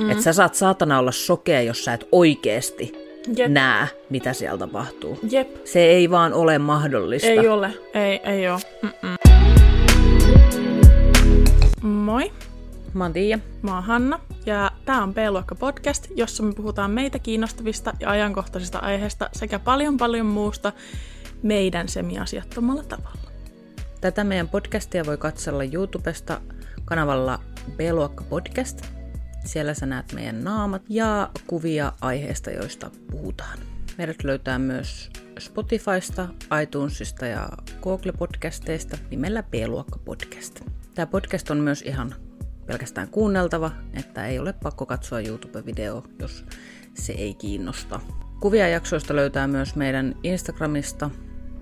Mm. Että sä saat saatana olla sokea, jos sä et oikeesti Jep. näe, mitä siellä tapahtuu. Jep. Se ei vaan ole mahdollista. Ei ole. Ei, ei ole. Mm-mm. Moi, Mä oon Tiia. mä oon Hanna ja tää on B-luokka podcast, jossa me puhutaan meitä kiinnostavista ja ajankohtaisista aiheista sekä paljon paljon muusta meidän semiasiattomalla tavalla. Tätä meidän podcastia voi katsella YouTubesta kanavalla B-luokka podcast. Siellä sä näet meidän naamat ja kuvia aiheesta, joista puhutaan. Meidät löytää myös Spotifysta, iTunesista ja Google-podcasteista nimellä B-luokka podcast. Tämä podcast on myös ihan pelkästään kuunneltava, että ei ole pakko katsoa YouTube-video, jos se ei kiinnosta. Kuvia jaksoista löytää myös meidän Instagramista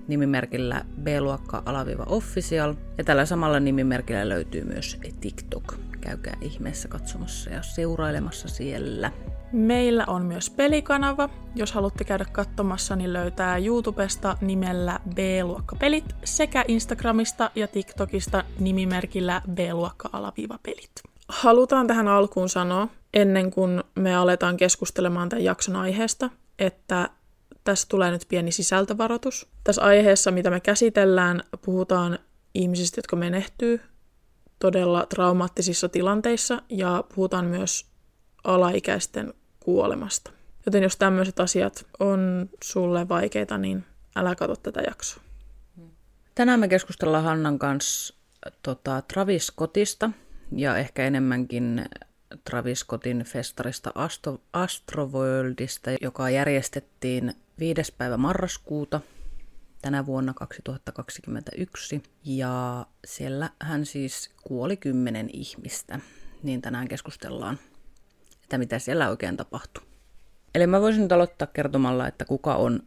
nimimerkillä B-luokka-official ja tällä samalla nimimerkillä löytyy myös TikTok. Käykää ihmeessä katsomassa ja seurailemassa siellä. Meillä on myös pelikanava. Jos haluatte käydä katsomassa, niin löytää YouTubesta nimellä B-luokkapelit sekä Instagramista ja TikTokista nimimerkillä B-luokka-pelit. Halutaan tähän alkuun sanoa, ennen kuin me aletaan keskustelemaan tämän jakson aiheesta, että tässä tulee nyt pieni sisältövaroitus. Tässä aiheessa, mitä me käsitellään, puhutaan ihmisistä, jotka menehtyy todella traumaattisissa tilanteissa ja puhutaan myös alaikäisten kuolemasta. Joten jos tämmöiset asiat on sulle vaikeita, niin älä katso tätä jaksoa. Tänään me keskustellaan Hannan kanssa tota, Travis Scottista ja ehkä enemmänkin Travis Scottin festarista Astro, Astroworldista, joka järjestettiin 5. päivä marraskuuta tänä vuonna 2021. Ja siellä hän siis kuoli kymmenen ihmistä. Niin tänään keskustellaan, että mitä siellä oikein tapahtui. Eli mä voisin nyt aloittaa kertomalla, että kuka on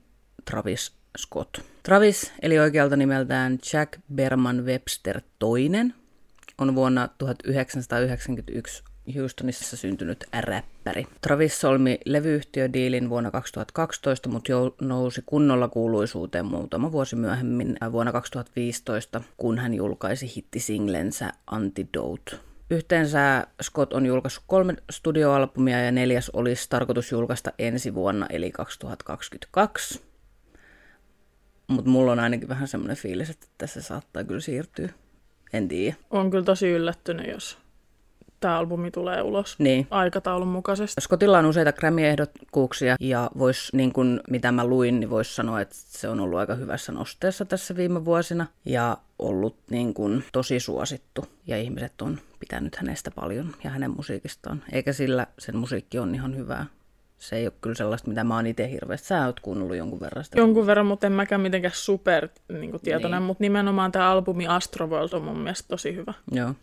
Travis Scott. Travis, eli oikealta nimeltään Jack Berman Webster II, on vuonna 1991 Houstonissa syntynyt räppäri. Travis solmi levyyhtiödiilin vuonna 2012, mutta jo nousi kunnolla kuuluisuuteen muutama vuosi myöhemmin vuonna 2015, kun hän julkaisi hittisinglensä Antidote. Yhteensä Scott on julkaissut kolme studioalbumia ja neljäs olisi tarkoitus julkaista ensi vuonna, eli 2022. Mutta mulla on ainakin vähän semmoinen fiilis, että tässä saattaa kyllä siirtyä. En tiedä. On kyllä tosi yllättynyt, jos tämä albumi tulee ulos Niin. aikataulun mukaisesti. Scottilla on useita Grammy-ehdokkuuksia ja vois, niin kun, mitä mä luin, niin voisi sanoa, että se on ollut aika hyvässä nosteessa tässä viime vuosina ja ollut niin kun, tosi suosittu ja ihmiset on pitänyt hänestä paljon ja hänen musiikistaan. Eikä sillä sen musiikki on ihan hyvää. Se ei ole kyllä sellaista, mitä mä oon itse hirveästi. Sä oot kuunnellut jonkun verran sitä. Jonkun verran, mutta en mäkään mitenkään super niin kuin, tietoinen, niin. mutta nimenomaan tämä albumi Astroworld on mun mielestä tosi hyvä. Joo.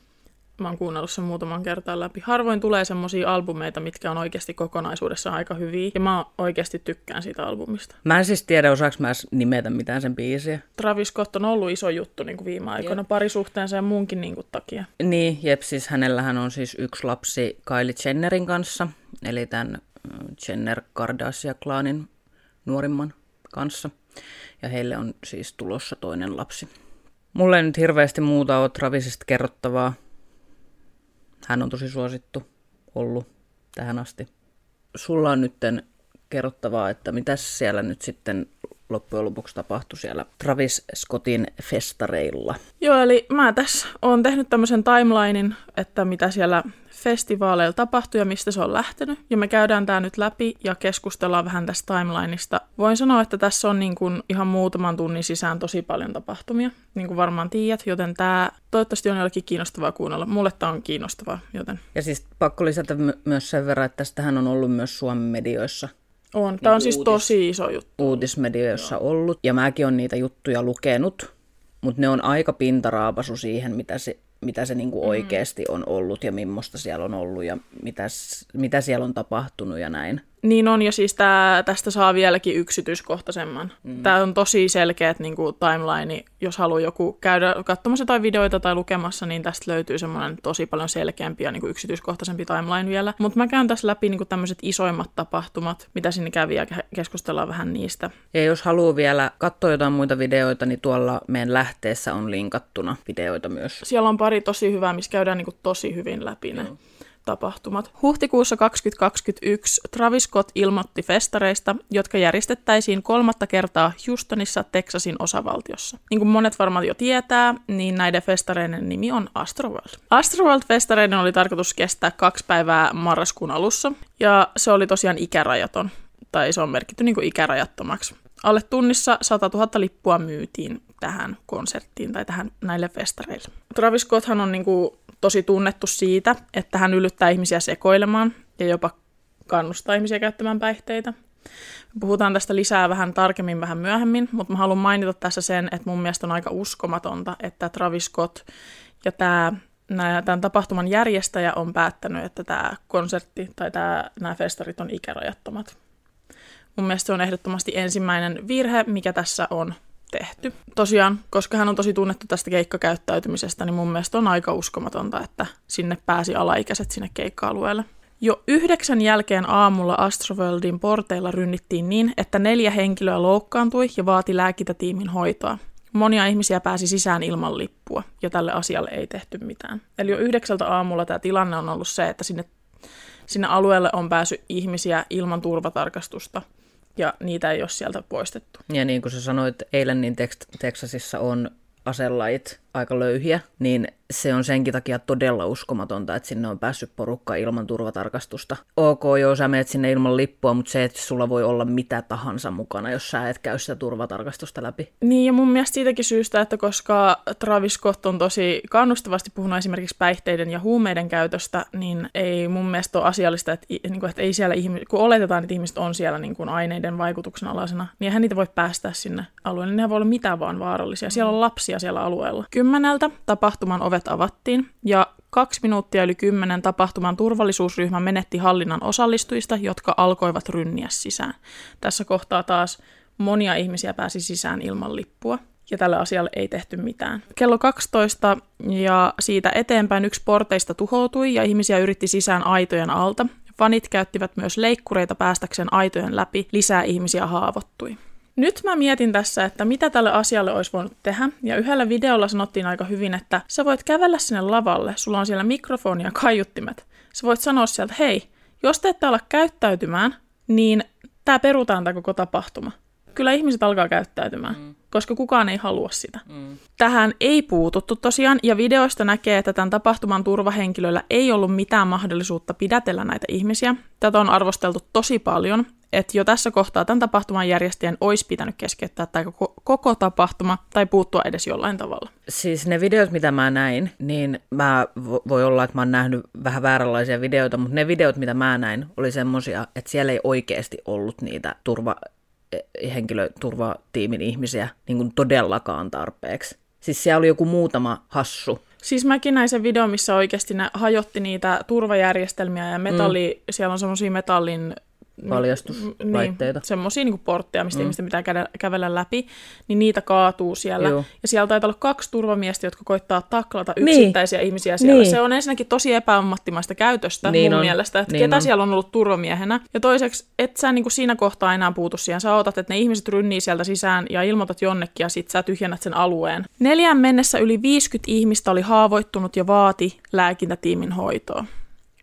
Mä oon kuunnellut sen muutaman kertaa läpi. Harvoin tulee semmosia albumeita, mitkä on oikeasti kokonaisuudessaan aika hyviä. Ja mä oikeasti tykkään siitä albumista. Mä en siis tiedä, osaaks mä edes nimetä mitään sen biisiä. Travis Scott on ollut iso juttu niin kuin viime aikoina parisuhteensa ja muunkin niin kuin, takia. Niin, jep, siis hänellähän on siis yksi lapsi Kylie Jennerin kanssa, eli tämän äh, Jenner Kardashian-klaanin nuorimman kanssa. Ja heille on siis tulossa toinen lapsi. Mulle ei nyt hirveästi muuta ole Travisista kerrottavaa. Hän on tosi suosittu ollut tähän asti. Sulla on nytten kerrottavaa, että mitä siellä nyt sitten loppujen lopuksi tapahtui siellä Travis Scottin festareilla. Joo, eli mä tässä oon tehnyt tämmöisen timelinein, että mitä siellä festivaaleilla tapahtui ja mistä se on lähtenyt. Ja me käydään tää nyt läpi ja keskustellaan vähän tästä timelineista. Voin sanoa, että tässä on niin kuin ihan muutaman tunnin sisään tosi paljon tapahtumia, niin kuin varmaan tiedät, joten tämä toivottavasti on jollekin kiinnostavaa kuunnella. Mulle tämä on kiinnostavaa, joten Ja siis pakko lisätä my- myös sen verran, että tästähän on ollut myös Suomen medioissa, on. Tämä on siis uutis- tosi iso juttu. uutismedioissa ollut, ja mäkin on niitä juttuja lukenut, mutta ne on aika pintaraapasu siihen, mitä se, mitä se niinku oikeasti on ollut ja millaista siellä on ollut ja mitä, s- mitä siellä on tapahtunut ja näin. Niin on, ja siis tää, tästä saa vieläkin yksityiskohtaisemman. Mm. Tämä on tosi selkeät niin kuin timeline. Jos haluaa joku käydä katsomassa jotain videoita tai lukemassa, niin tästä löytyy semmoinen tosi paljon selkeämpi ja niin kuin yksityiskohtaisempi timeline vielä. Mutta mä käyn tässä läpi niin kuin tämmöiset isoimmat tapahtumat, mitä sinne kävi, ja ke- keskustellaan vähän niistä. Ja jos haluaa vielä katsoa jotain muita videoita, niin tuolla meidän lähteessä on linkattuna videoita myös. Siellä on pari tosi hyvää, missä käydään niin kuin tosi hyvin läpi ne tapahtumat. Huhtikuussa 2021 Travis Scott ilmoitti festareista, jotka järjestettäisiin kolmatta kertaa Houstonissa, Texasin osavaltiossa. Niin kuin monet varmaan jo tietää, niin näiden festareiden nimi on Astroworld. Astroworld-festareiden oli tarkoitus kestää kaksi päivää marraskuun alussa, ja se oli tosiaan ikärajaton, tai se on merkitty niin ikärajattomaksi. Alle tunnissa 100 000 lippua myytiin tähän konserttiin tai tähän näille festareille. Travis Scotthan on niin kuin tosi tunnettu siitä, että hän yllyttää ihmisiä sekoilemaan ja jopa kannustaa ihmisiä käyttämään päihteitä. Puhutaan tästä lisää vähän tarkemmin vähän myöhemmin, mutta mä haluan mainita tässä sen, että mun mielestä on aika uskomatonta, että Travis Scott ja tämä tämän tapahtuman järjestäjä on päättänyt, että tämä konsertti tai tämä, nämä festarit on ikärajattomat. Mun mielestä se on ehdottomasti ensimmäinen virhe, mikä tässä on tehty. Tosiaan, koska hän on tosi tunnettu tästä keikkakäyttäytymisestä, niin mun mielestä on aika uskomatonta, että sinne pääsi alaikäiset sinne keikka-alueelle. Jo yhdeksän jälkeen aamulla Astroworldin porteilla rynnittiin niin, että neljä henkilöä loukkaantui ja vaati lääkintätiimin hoitoa. Monia ihmisiä pääsi sisään ilman lippua, ja tälle asialle ei tehty mitään. Eli jo yhdeksältä aamulla tämä tilanne on ollut se, että sinne, sinne alueelle on päässyt ihmisiä ilman turvatarkastusta – ja niitä ei ole sieltä poistettu. Ja niin kuin sä sanoit eilen, niin Teksasissa on aselait aika löyhiä, niin se on senkin takia todella uskomatonta, että sinne on päässyt porukka ilman turvatarkastusta. Ok, joo, sä menet sinne ilman lippua, mutta se, että sulla voi olla mitä tahansa mukana, jos sä et käy sitä turvatarkastusta läpi. Niin, ja mun mielestä siitäkin syystä, että koska Travis Scott on tosi kannustavasti puhunut esimerkiksi päihteiden ja huumeiden käytöstä, niin ei mun mielestä ole asiallista, että, niin kuin, että ei siellä ihmis- kun oletetaan, että ihmiset on siellä niin kuin aineiden vaikutuksen alaisena, niin eihän niitä voi päästä sinne alueelle. Nehän voi olla mitä vaan vaarallisia. Siellä on lapsia siellä alueella. Kymmeneltä tapahtuman ovet avattiin ja kaksi minuuttia yli kymmenen tapahtuman turvallisuusryhmä menetti hallinnan osallistujista, jotka alkoivat rynniä sisään. Tässä kohtaa taas monia ihmisiä pääsi sisään ilman lippua ja tälle asialle ei tehty mitään. Kello 12 ja siitä eteenpäin yksi porteista tuhoutui ja ihmisiä yritti sisään aitojen alta. Fanit käyttivät myös leikkureita päästäkseen aitojen läpi, lisää ihmisiä haavoittui. Nyt mä mietin tässä, että mitä tälle asialle olisi voinut tehdä, ja yhdellä videolla sanottiin aika hyvin, että sä voit kävellä sinne lavalle, sulla on siellä mikrofoni ja kaiuttimet. Sä voit sanoa sieltä, hei, jos te ette ala käyttäytymään, niin tämä perutaan tämä koko tapahtuma. Kyllä ihmiset alkaa käyttäytymään, mm. koska kukaan ei halua sitä. Mm. Tähän ei puututtu tosiaan, ja videoista näkee, että tämän tapahtuman turvahenkilöillä ei ollut mitään mahdollisuutta pidätellä näitä ihmisiä. Tätä on arvosteltu tosi paljon, että jo tässä kohtaa tämän tapahtuman järjestäjän olisi pitänyt keskeyttää tämä koko, koko tapahtuma tai puuttua edes jollain tavalla. Siis ne videot, mitä mä näin, niin mä voi olla, että mä oon nähnyt vähän vääränlaisia videoita, mutta ne videot, mitä mä näin, oli semmosia, että siellä ei oikeasti ollut niitä turva, e, henkilöturvatiimin ihmisiä niin kuin todellakaan tarpeeksi. Siis siellä oli joku muutama hassu, Siis mäkin näin sen video, missä oikeasti ne hajotti niitä turvajärjestelmiä ja metalli, mm. siellä on semmoisia metallin paljastuslaitteita. Niin, semmoisia niin portteja, mistä mm. ihmisten pitää käydä, kävellä läpi, niin niitä kaatuu siellä. Joo. Ja siellä taitaa olla kaksi turvamiestä, jotka koittaa taklata niin. yksittäisiä niin. ihmisiä siellä. Niin. Se on ensinnäkin tosi epäammattimaista käytöstä niin mun on. mielestä, että niin ketä on. siellä on ollut turvamiehenä. Ja toiseksi, et sä niin kuin siinä kohtaa enää puutu siihen. Sä otat, että ne ihmiset rynnii sieltä sisään ja ilmoitat jonnekin ja sit sä tyhjennät sen alueen. Neljän mennessä yli 50 ihmistä oli haavoittunut ja vaati lääkintätiimin hoitoa.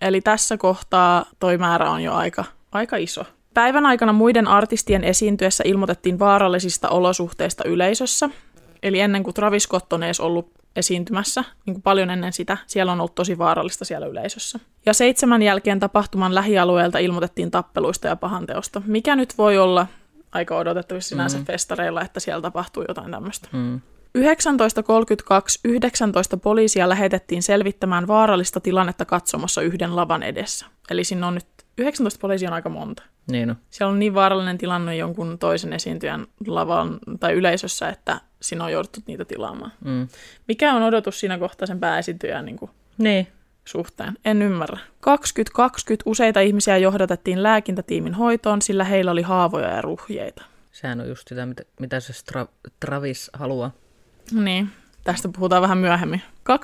Eli tässä kohtaa toi määrä on jo aika aika iso. Päivän aikana muiden artistien esiintyessä ilmoitettiin vaarallisista olosuhteista yleisössä. Eli ennen kuin Travis Scott on edes ollut esiintymässä, niin kuin paljon ennen sitä, siellä on ollut tosi vaarallista siellä yleisössä. Ja seitsemän jälkeen tapahtuman lähialueelta ilmoitettiin tappeluista ja pahanteosta, mikä nyt voi olla aika odotettavissa sinänsä mm. festareilla, että siellä tapahtuu jotain tämmöistä. Mm. 1932 19 poliisia lähetettiin selvittämään vaarallista tilannetta katsomassa yhden lavan edessä. Eli sinne on nyt 19 poliisia on aika monta. Niin on. Siellä on niin vaarallinen tilanne jonkun toisen esiintyjän lavan tai yleisössä, että siinä on jouduttu niitä tilaamaan. Mm. Mikä on odotus siinä kohtaa sen pääesiintyjän niin kuin niin. suhteen? En ymmärrä. 2020 useita ihmisiä johdatettiin lääkintätiimin hoitoon, sillä heillä oli haavoja ja ruhjeita. Sehän on just sitä, mitä, mitä se Stra- Travis haluaa. Niin. Tästä puhutaan vähän myöhemmin. 20.30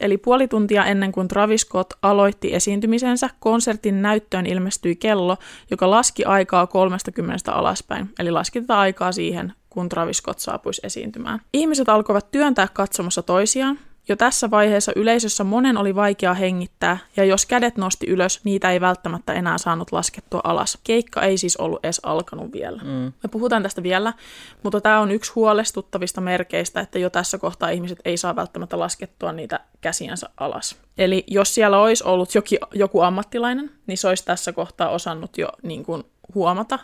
eli puoli tuntia ennen kuin Travis Scott aloitti esiintymisensä, konsertin näyttöön ilmestyi kello, joka laski aikaa 30 alaspäin. Eli laski tätä aikaa siihen, kun Travis Scott saapuisi esiintymään. Ihmiset alkoivat työntää katsomassa toisiaan, Jo tässä vaiheessa yleisössä monen oli vaikea hengittää, ja jos kädet nosti ylös, niitä ei välttämättä enää saanut laskettua alas. Keikka ei siis ollut edes alkanut vielä. Mm. Me puhutaan tästä vielä, mutta tämä on yksi huolestuttavista merkeistä, että jo tässä kohtaa ihmiset ei saa välttämättä laskettua niitä käsiänsä alas. Eli jos siellä olisi ollut joki, joku ammattilainen, niin se olisi tässä kohtaa osannut jo niin kuin huomata,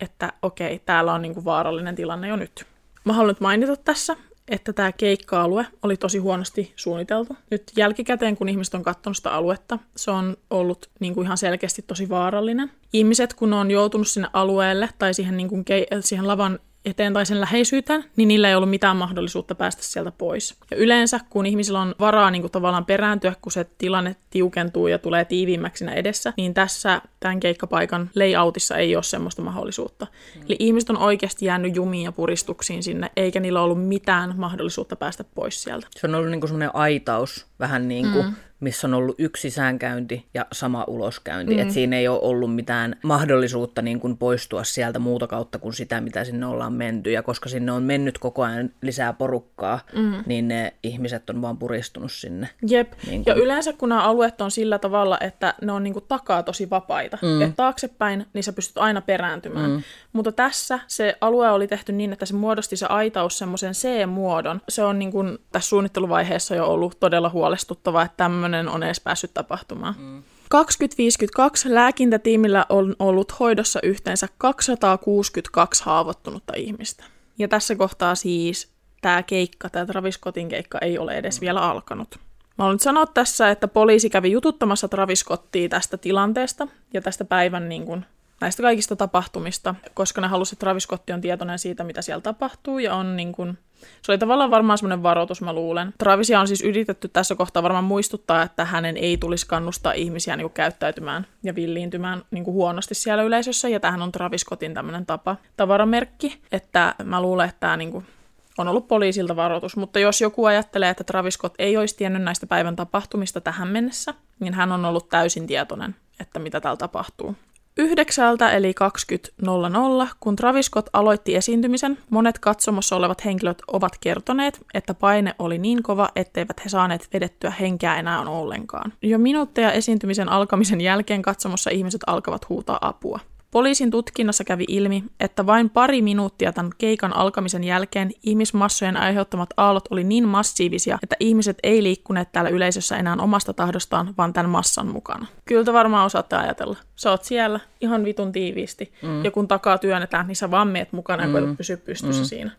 että okei, täällä on niin kuin vaarallinen tilanne jo nyt. Mä haluan nyt mainita tässä, että tämä keikka-alue oli tosi huonosti suunniteltu. Nyt jälkikäteen, kun ihmiset on katsonut sitä aluetta, se on ollut niin kuin ihan selkeästi tosi vaarallinen. Ihmiset, kun on joutunut sinne alueelle tai siihen, niin kuin ke- siihen lavan eteen tai sen läheisyyteen, niin niillä ei ollut mitään mahdollisuutta päästä sieltä pois. Ja yleensä, kun ihmisillä on varaa niin kuin tavallaan perääntyä, kun se tilanne tiukentuu ja tulee tiiviimmäksi siinä edessä, niin tässä tämän keikkapaikan layoutissa ei ole semmoista mahdollisuutta. Mm. Eli ihmiset on oikeasti jäänyt jumiin ja puristuksiin sinne, eikä niillä ollut mitään mahdollisuutta päästä pois sieltä. Se on ollut niin kuin semmoinen aitaus, vähän niin kuin, mm missä on ollut yksi sisäänkäynti ja sama uloskäynti. Mm. Et siinä ei ole ollut mitään mahdollisuutta niin kuin poistua sieltä muuta kautta kuin sitä, mitä sinne ollaan menty. Ja koska sinne on mennyt koko ajan lisää porukkaa, mm. niin ne ihmiset on vaan puristunut sinne. Jep. Niin kuin... Ja yleensä kun nämä alueet on sillä tavalla, että ne on niin kuin takaa tosi vapaita. Mm. Että taaksepäin, niin sä pystyt aina perääntymään. Mm. Mutta tässä se alue oli tehty niin, että se muodosti se aitaus semmoisen C-muodon. Se on niin kuin tässä suunnitteluvaiheessa jo ollut todella huolestuttava, että tämmöinen on edes päässyt tapahtumaan. Mm. 2052 lääkintätiimillä on ollut hoidossa yhteensä 262 haavoittunutta ihmistä. Ja tässä kohtaa siis tämä keikka, tämä Travis Scottin keikka ei ole edes mm. vielä alkanut. Mä haluan sanoa tässä, että poliisi kävi jututtamassa Travis Scottia tästä tilanteesta ja tästä päivän niin kuin, näistä kaikista tapahtumista, koska ne halusivat, että Travis Scott on tietoinen siitä, mitä siellä tapahtuu ja on niin kuin, se oli tavallaan varmaan semmoinen varoitus, mä luulen. Travisia on siis yritetty tässä kohtaa varmaan muistuttaa, että hänen ei tulisi kannustaa ihmisiä niin kuin käyttäytymään ja villiintymään niin kuin huonosti siellä yleisössä, ja tähän on Travis Scottin tämmöinen tapa, tavaramerkki, että mä luulen, että tämä niin kuin on ollut poliisilta varoitus, mutta jos joku ajattelee, että Travis Scott ei olisi tiennyt näistä päivän tapahtumista tähän mennessä, niin hän on ollut täysin tietoinen, että mitä täällä tapahtuu. Yhdeksältä eli 20.00, kun Travis Scott aloitti esiintymisen, monet katsomossa olevat henkilöt ovat kertoneet, että paine oli niin kova, etteivät he saaneet vedettyä henkeä enää ollenkaan. Jo minuutteja esiintymisen alkamisen jälkeen katsomossa ihmiset alkavat huutaa apua. Poliisin tutkinnassa kävi ilmi, että vain pari minuuttia tämän keikan alkamisen jälkeen ihmismassojen aiheuttamat aallot oli niin massiivisia, että ihmiset ei liikkuneet täällä yleisössä enää omasta tahdostaan, vaan tämän massan mukana. Kyllä te varmaan osaatte ajatella. Sä oot siellä ihan vitun tiiviisti, mm. ja kun takaa työnnetään, niin sä vaan meet mukana ja mm. pysyä pystyssä mm. siinä.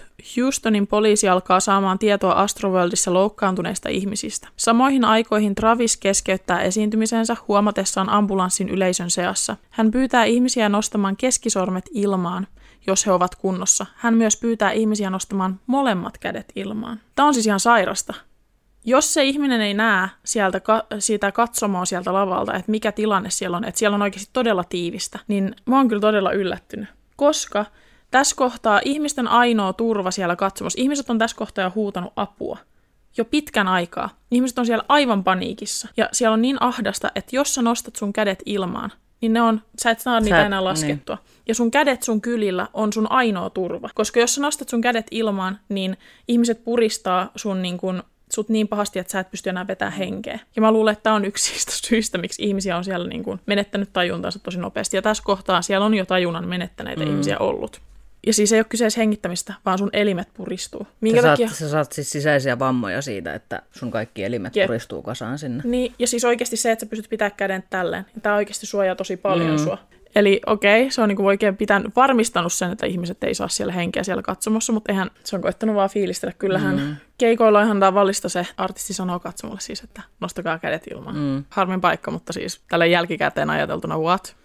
21.30 Houstonin poliisi alkaa saamaan tietoa Astroworldissa loukkaantuneista ihmisistä. Samoihin aikoihin Travis keskeyttää esiintymisensä huomatessaan ambulanssin yleisön seassa. Hän pyytää ihmisiä nostamaan keskisormet ilmaan, jos he ovat kunnossa. Hän myös pyytää ihmisiä nostamaan molemmat kädet ilmaan. Tämä on siis ihan sairasta. Jos se ihminen ei näe sieltä, siitä katsomoa sieltä lavalta, että mikä tilanne siellä on, että siellä on oikeasti todella tiivistä, niin mä oon kyllä todella yllättynyt. Koska tässä kohtaa ihmisten ainoa turva siellä katsomossa, ihmiset on tässä kohtaa jo huutanut apua jo pitkän aikaa. Ihmiset on siellä aivan paniikissa. Ja siellä on niin ahdasta, että jos sä nostat sun kädet ilmaan, niin ne on, sä et saa niitä sä, enää laskettua. Niin. Ja sun kädet sun kylillä on sun ainoa turva. Koska jos sä nostat sun kädet ilmaan, niin ihmiset puristaa sun niin kun, sut niin pahasti, että sä et pysty enää vetämään henkeä. Ja mä luulen, että tämä on yksi niistä syistä, miksi ihmisiä on siellä niin kun, menettänyt tajuntansa tosi nopeasti. Ja tässä kohtaa siellä on jo tajunnan menettäneitä mm. ihmisiä ollut. Ja siis ei ole kyseessä hengittämistä, vaan sun elimet puristuu. Minkä sä, takia... saat, sä saat siis sisäisiä vammoja siitä, että sun kaikki elimet Jep. puristuu kasaan sinne. Niin, ja siis oikeasti se, että sä pystyt pitämään käden tälleen, niin tämä oikeasti suojaa tosi paljon mm. sua. Eli okei, okay, se on niinku oikein pitän, varmistanut sen, että ihmiset ei saa siellä henkeä siellä katsomossa, mutta eihän se on koettanut vaan fiilistellä. Kyllähän mm. keikoilla on ihan tavallista se, artisti sanoo katsomolle siis, että nostakaa kädet ilmaan. Mm. Harmin paikka, mutta siis tällä jälkikäteen ajateltuna what?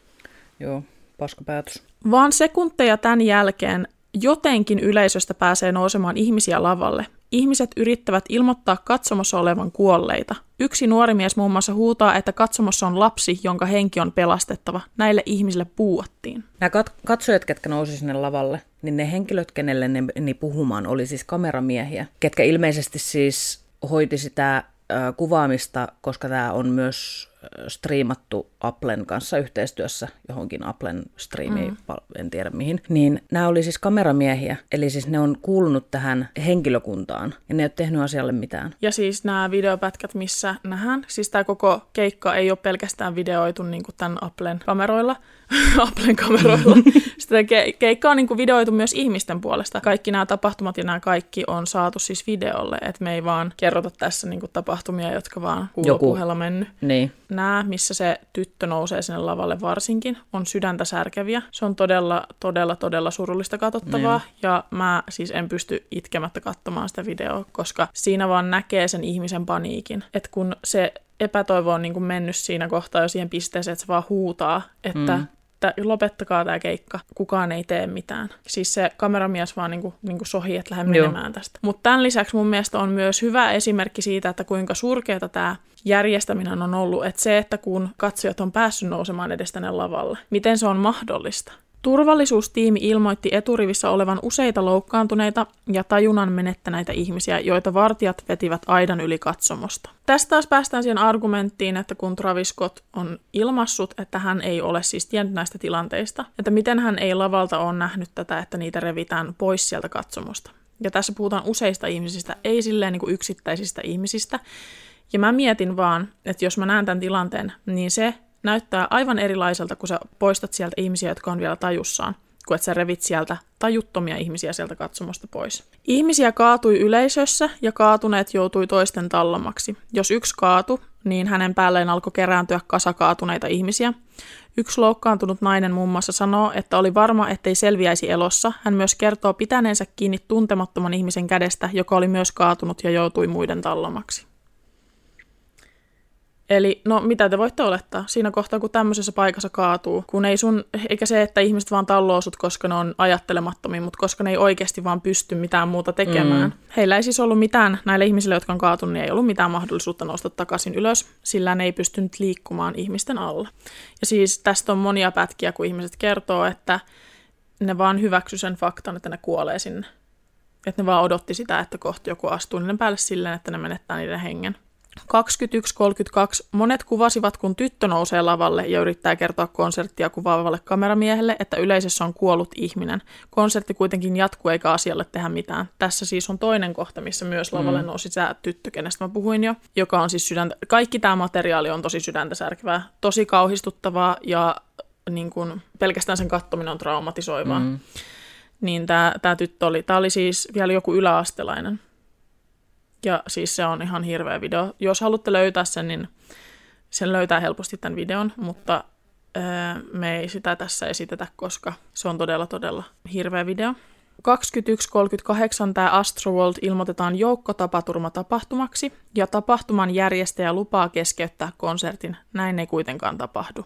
Joo, paskapäätös. Vaan sekunteja tämän jälkeen jotenkin yleisöstä pääsee nousemaan ihmisiä lavalle. Ihmiset yrittävät ilmoittaa katsomossa olevan kuolleita. Yksi nuori mies muun muassa huutaa, että katsomossa on lapsi, jonka henki on pelastettava. Näille ihmisille puuattiin. Nämä kat- katsojat, ketkä nousi sinne lavalle, niin ne henkilöt, kenelle ne meni puhumaan, oli siis kameramiehiä, ketkä ilmeisesti siis hoiti sitä äh, kuvaamista, koska tämä on myös striimattu Applen kanssa yhteistyössä johonkin Applen striimiin, mm. en tiedä mihin, niin nämä oli siis kameramiehiä, eli siis ne on kuulunut tähän henkilökuntaan ja ne ei ole tehnyt asialle mitään. Ja siis nämä videopätkät, missä nähdään, siis tämä koko keikka ei ole pelkästään videoitu niin kuin tämän Applen kameroilla, Applen kameroilla. Sitä ke- keikka on niin kuin videoitu myös ihmisten puolesta. Kaikki nämä tapahtumat ja nämä kaikki on saatu siis videolle, että me ei vaan kerrota tässä niin kuin tapahtumia, jotka vaan kuulopuheella mennyt. Niin. Nämä, missä se tyttö nousee sinne lavalle varsinkin, on sydäntä särkeviä. Se on todella, todella, todella surullista katsottavaa. Niin. Ja mä siis en pysty itkemättä katsomaan sitä videoa, koska siinä vaan näkee sen ihmisen paniikin. Että kun se epätoivo on niin kuin mennyt siinä kohtaa jo siihen pisteeseen, että se vaan huutaa, että mm että lopettakaa tämä keikka, kukaan ei tee mitään. Siis se kameramies vaan niinku, niinku sohi, että lähde menemään tästä. Mutta tämän lisäksi mun mielestä on myös hyvä esimerkki siitä, että kuinka surkeata tämä järjestäminen on ollut, että se, että kun katsojat on päässyt nousemaan edes tänne lavalle, miten se on mahdollista. Turvallisuustiimi ilmoitti eturivissä olevan useita loukkaantuneita ja tajunnan menettäneitä ihmisiä, joita vartijat vetivät aidan yli katsomosta. Tästä taas päästään siihen argumenttiin, että kun Travis Scott on ilmassut, että hän ei ole siis tiennyt näistä tilanteista, että miten hän ei lavalta ole nähnyt tätä, että niitä revitään pois sieltä katsomosta. Ja tässä puhutaan useista ihmisistä, ei silleen niin kuin yksittäisistä ihmisistä. Ja mä mietin vaan, että jos mä näen tämän tilanteen, niin se, näyttää aivan erilaiselta, kun sä poistat sieltä ihmisiä, jotka on vielä tajussaan, kuin että sä revit sieltä tajuttomia ihmisiä sieltä katsomosta pois. Ihmisiä kaatui yleisössä ja kaatuneet joutui toisten tallamaksi. Jos yksi kaatu, niin hänen päälleen alkoi kerääntyä kasa kaatuneita ihmisiä. Yksi loukkaantunut nainen muun muassa sanoo, että oli varma, ettei selviäisi elossa. Hän myös kertoo pitäneensä kiinni tuntemattoman ihmisen kädestä, joka oli myös kaatunut ja joutui muiden tallamaksi. Eli no mitä te voitte olettaa siinä kohtaa, kun tämmöisessä paikassa kaatuu, kun ei sun, eikä se, että ihmiset vaan talloo sut, koska ne on ajattelemattomia, mutta koska ne ei oikeasti vaan pysty mitään muuta tekemään. Mm. Heillä ei siis ollut mitään, näille ihmisille, jotka on kaatunut, niin ei ollut mitään mahdollisuutta nousta takaisin ylös, sillä ne ei pystynyt liikkumaan ihmisten alla. Ja siis tästä on monia pätkiä, kun ihmiset kertoo, että ne vaan hyväksy sen faktan, että ne kuolee sinne. Että ne vaan odotti sitä, että kohta joku astuu niiden päälle silleen, että ne menettää niiden hengen. 21.32 monet kuvasivat, kun tyttö nousee lavalle ja yrittää kertoa konserttia kuvaavalle kameramiehelle, että yleisössä on kuollut ihminen. Konsertti kuitenkin jatkuu eikä asialle tehdä mitään. Tässä siis on toinen kohta, missä myös lavalle mm. nousi se tyttö, kenestä mä puhuin jo, joka on siis sydäntä... Kaikki tämä materiaali on tosi sydäntä särkevää, tosi kauhistuttavaa ja niin kun, pelkästään sen kattominen on traumatisoivaa. Mm. Niin tämä tyttö oli, tämä oli siis vielä joku yläastelainen. Ja siis se on ihan hirveä video. Jos haluatte löytää sen, niin sen löytää helposti tämän videon, mutta me ei sitä tässä esitetä, koska se on todella, todella hirveä video. 21.38 tämä Astroworld ilmoitetaan joukkotapaturma tapahtumaksi ja tapahtuman järjestäjä lupaa keskeyttää konsertin. Näin ei kuitenkaan tapahdu.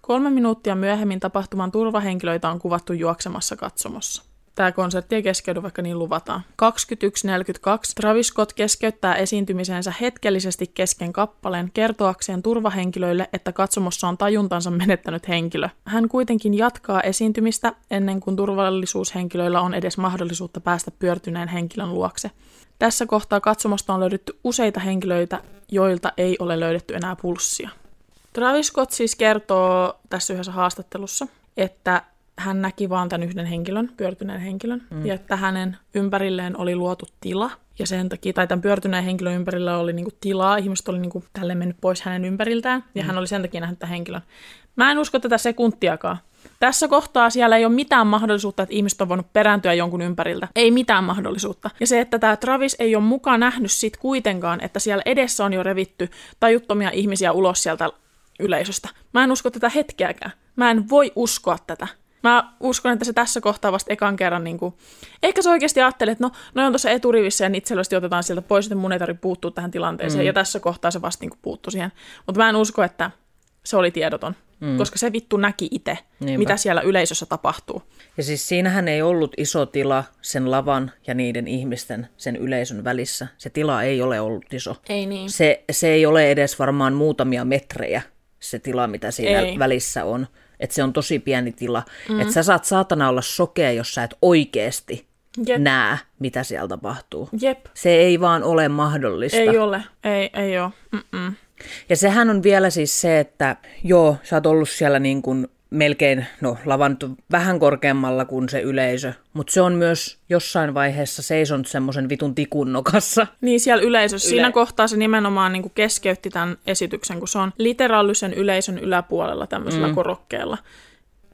Kolme minuuttia myöhemmin tapahtuman turvahenkilöitä on kuvattu juoksemassa katsomossa tämä konsertti ei keskeydy, vaikka niin luvataan. 21.42 Travis Scott keskeyttää esiintymisensä hetkellisesti kesken kappaleen kertoakseen turvahenkilöille, että katsomossa on tajuntansa menettänyt henkilö. Hän kuitenkin jatkaa esiintymistä ennen kuin turvallisuushenkilöillä on edes mahdollisuutta päästä pyörtyneen henkilön luokse. Tässä kohtaa katsomosta on löydetty useita henkilöitä, joilta ei ole löydetty enää pulssia. Travis Scott siis kertoo tässä yhdessä haastattelussa, että hän näki vaan tämän yhden henkilön, pyörtyneen henkilön, mm. ja että hänen ympärilleen oli luotu tila, ja sen takia, tai tämän pyörtyneen henkilön ympärillä oli niinku tilaa, ihmiset oli niinku tälle mennyt pois hänen ympäriltään, ja mm. hän oli sen takia nähnyt tämän henkilön. Mä en usko tätä sekuntiakaan. Tässä kohtaa siellä ei ole mitään mahdollisuutta, että ihmiset on voinut perääntyä jonkun ympäriltä. Ei mitään mahdollisuutta. Ja se, että tämä Travis ei ole mukaan nähnyt sit kuitenkaan, että siellä edessä on jo revitty tajuttomia ihmisiä ulos sieltä yleisöstä. Mä en usko tätä hetkeäkään. Mä en voi uskoa tätä. Mä uskon, että se tässä kohtaa vasta ekan kerran, niin kuin, ehkä se oikeasti ajattelee, että no, no on tuossa eturivissä ja itsellästi otetaan sieltä pois, että mun ei tarvitse puuttua tähän tilanteeseen, mm. ja tässä kohtaa se vasta niin puuttu siihen. Mutta mä en usko, että se oli tiedoton, mm. koska se vittu näki itse, mitä siellä yleisössä tapahtuu. Ja siis siinähän ei ollut iso tila sen lavan ja niiden ihmisten, sen yleisön välissä. Se tila ei ole ollut iso. Ei niin. Se, se ei ole edes varmaan muutamia metrejä, se tila, mitä siinä ei. välissä on että se on tosi pieni tila. Mm. Että sä saat saatana olla sokea, jos sä et oikeasti Jep. näe, mitä siellä tapahtuu. Jep. Se ei vaan ole mahdollista. Ei ole, ei, ei ole. Mm-mm. Ja sehän on vielä siis se, että joo, sä oot ollut siellä niin kuin melkein, no lavan vähän korkeammalla kuin se yleisö, mutta se on myös jossain vaiheessa seisonut semmoisen vitun tikun nokassa. Niin siellä yleisössä. Yle- Siinä kohtaa se nimenomaan niin kuin keskeytti tämän esityksen, kun se on literaalisen yleisön yläpuolella tämmöisellä mm. korokkeella.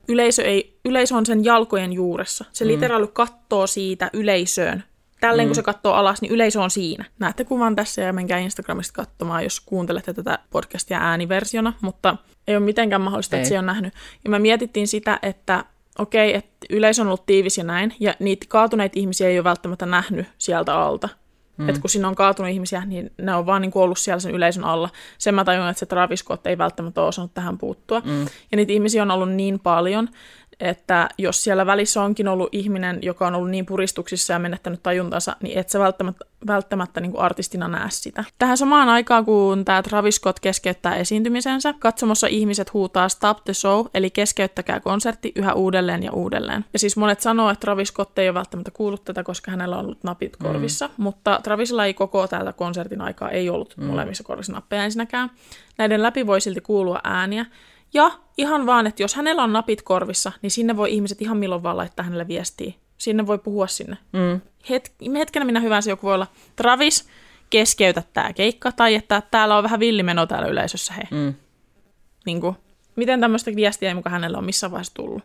Yleisö, ei, yleisö on sen jalkojen juuressa. Se mm. literaali kattoo siitä yleisöön Tälleen mm. kun se katsoo alas, niin yleisö on siinä. Näette kuvan tässä ja menkää Instagramista katsomaan, jos kuuntelette tätä podcastia ääniversiona, mutta ei ole mitenkään mahdollista, ei. että se on nähnyt. Ja me mietittiin sitä, että okei, okay, että yleisö on ollut tiivis ja näin, ja niitä kaatuneita ihmisiä ei ole välttämättä nähnyt sieltä alta. Mm. Että kun siinä on kaatunut ihmisiä, niin ne on vaan niin ollut siellä sen yleisön alla. Sen mä tajun, että se Travis Scott ei välttämättä ole osannut tähän puuttua. Mm. Ja niitä ihmisiä on ollut niin paljon, että jos siellä välissä onkin ollut ihminen, joka on ollut niin puristuksissa ja menettänyt tajuntansa, niin et sä välttämättä, välttämättä niin kuin artistina näe sitä. Tähän samaan aikaan, kun tämä Travis Scott keskeyttää esiintymisensä, katsomossa ihmiset huutaa Stop the show, eli keskeyttäkää konsertti yhä uudelleen ja uudelleen. Ja siis monet sanoo, että Travis Scott ei ole välttämättä kuullut tätä, koska hänellä on ollut napit mm. korvissa, mm. mutta Travisilla ei koko täältä konsertin aikaa ei ollut mm. molemmissa korvissa nappeja ensinnäkään. Näiden läpi voi silti kuulua ääniä, ja ihan vaan, että jos hänellä on napit korvissa, niin sinne voi ihmiset ihan milloin vaan laittaa hänelle viestiä. Sinne voi puhua sinne. Mm. Het- hetkenä minä hyvänsä joku voi olla, Travis, keskeytä tämä keikka, tai että täällä on vähän villimeno täällä yleisössä, he. Mm. Niin kuin, miten tämmöistä viestiä ei mukaan hänellä on missään vaiheessa tullut.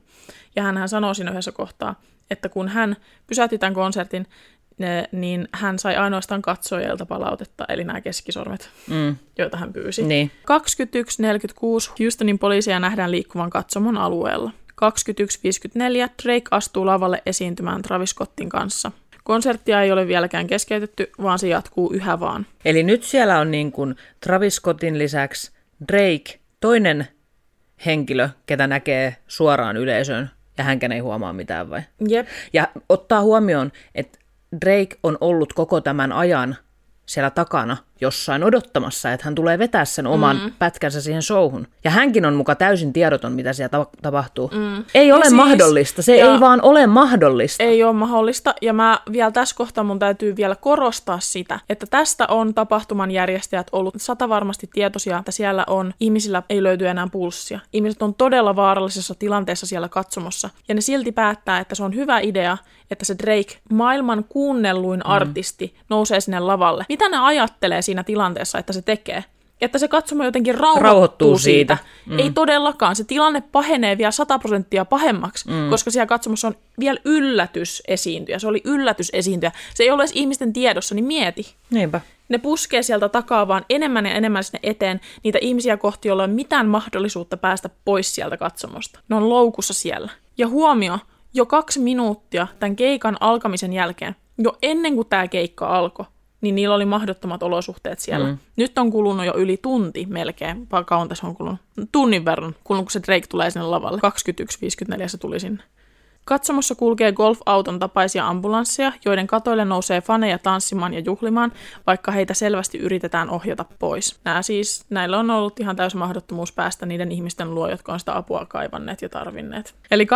Ja hän sanoo siinä yhdessä kohtaa, että kun hän pysäytti tämän konsertin, niin hän sai ainoastaan katsojilta palautetta, eli nämä keskisormet, mm. joita hän pyysi. Niin. 21.46 Houstonin poliisia nähdään liikkuvan katsomon alueella. 21.54 Drake astuu lavalle esiintymään Travis Scottin kanssa. Konserttia ei ole vieläkään keskeytetty, vaan se jatkuu yhä vaan. Eli nyt siellä on niin kuin Travis Scottin lisäksi Drake, toinen henkilö, ketä näkee suoraan yleisön, ja hänkään ei huomaa mitään vai? Jep. Ja ottaa huomioon, että Drake on ollut koko tämän ajan siellä takana jossain odottamassa, että hän tulee vetää sen oman mm. pätkänsä siihen showhun. Ja hänkin on muka täysin tiedoton, mitä siellä ta- tapahtuu. Mm. Ei ole siis, mahdollista, se ei vaan ole mahdollista. Ei ole mahdollista, ja mä vielä tässä kohtaa mun täytyy vielä korostaa sitä, että tästä on tapahtuman järjestäjät ollut sata varmasti tietoisia, että siellä on, ihmisillä ei löyty enää pulssia. Ihmiset on todella vaarallisessa tilanteessa siellä katsomossa, ja ne silti päättää, että se on hyvä idea, että se Drake, maailman kuunnelluin mm. artisti, nousee sinne lavalle. Mitä ne ajattelee siinä tilanteessa, että se tekee. Että se katsomo jotenkin rauhoittuu, rauhoittuu siitä. siitä. Mm. Ei todellakaan. Se tilanne pahenee vielä 100 prosenttia pahemmaksi, mm. koska siellä katsomossa on vielä yllätys esiintyjä. Se oli yllätys esiintyjä. Se ei ole edes ihmisten tiedossa, niin mieti. Niinpä. Ne puskee sieltä takaa vaan enemmän ja enemmän sinne eteen niitä ihmisiä kohti, joilla on mitään mahdollisuutta päästä pois sieltä katsomosta. Ne on loukussa siellä. Ja huomio, jo kaksi minuuttia tämän keikan alkamisen jälkeen, jo ennen kuin tämä keikka alkoi, niin niillä oli mahdottomat olosuhteet siellä. Mm. Nyt on kulunut jo yli tunti melkein, kauan tässä on kulunut, tunnin verran, kun se Drake tulee sinne lavalle. 21.54 se tuli sinne. Katsomossa kulkee golf-auton tapaisia ambulansseja, joiden katoille nousee faneja tanssimaan ja juhlimaan, vaikka heitä selvästi yritetään ohjata pois. Nämä siis, näillä on ollut ihan täys mahdottomuus päästä niiden ihmisten luo, jotka on sitä apua kaivanneet ja tarvinneet. Eli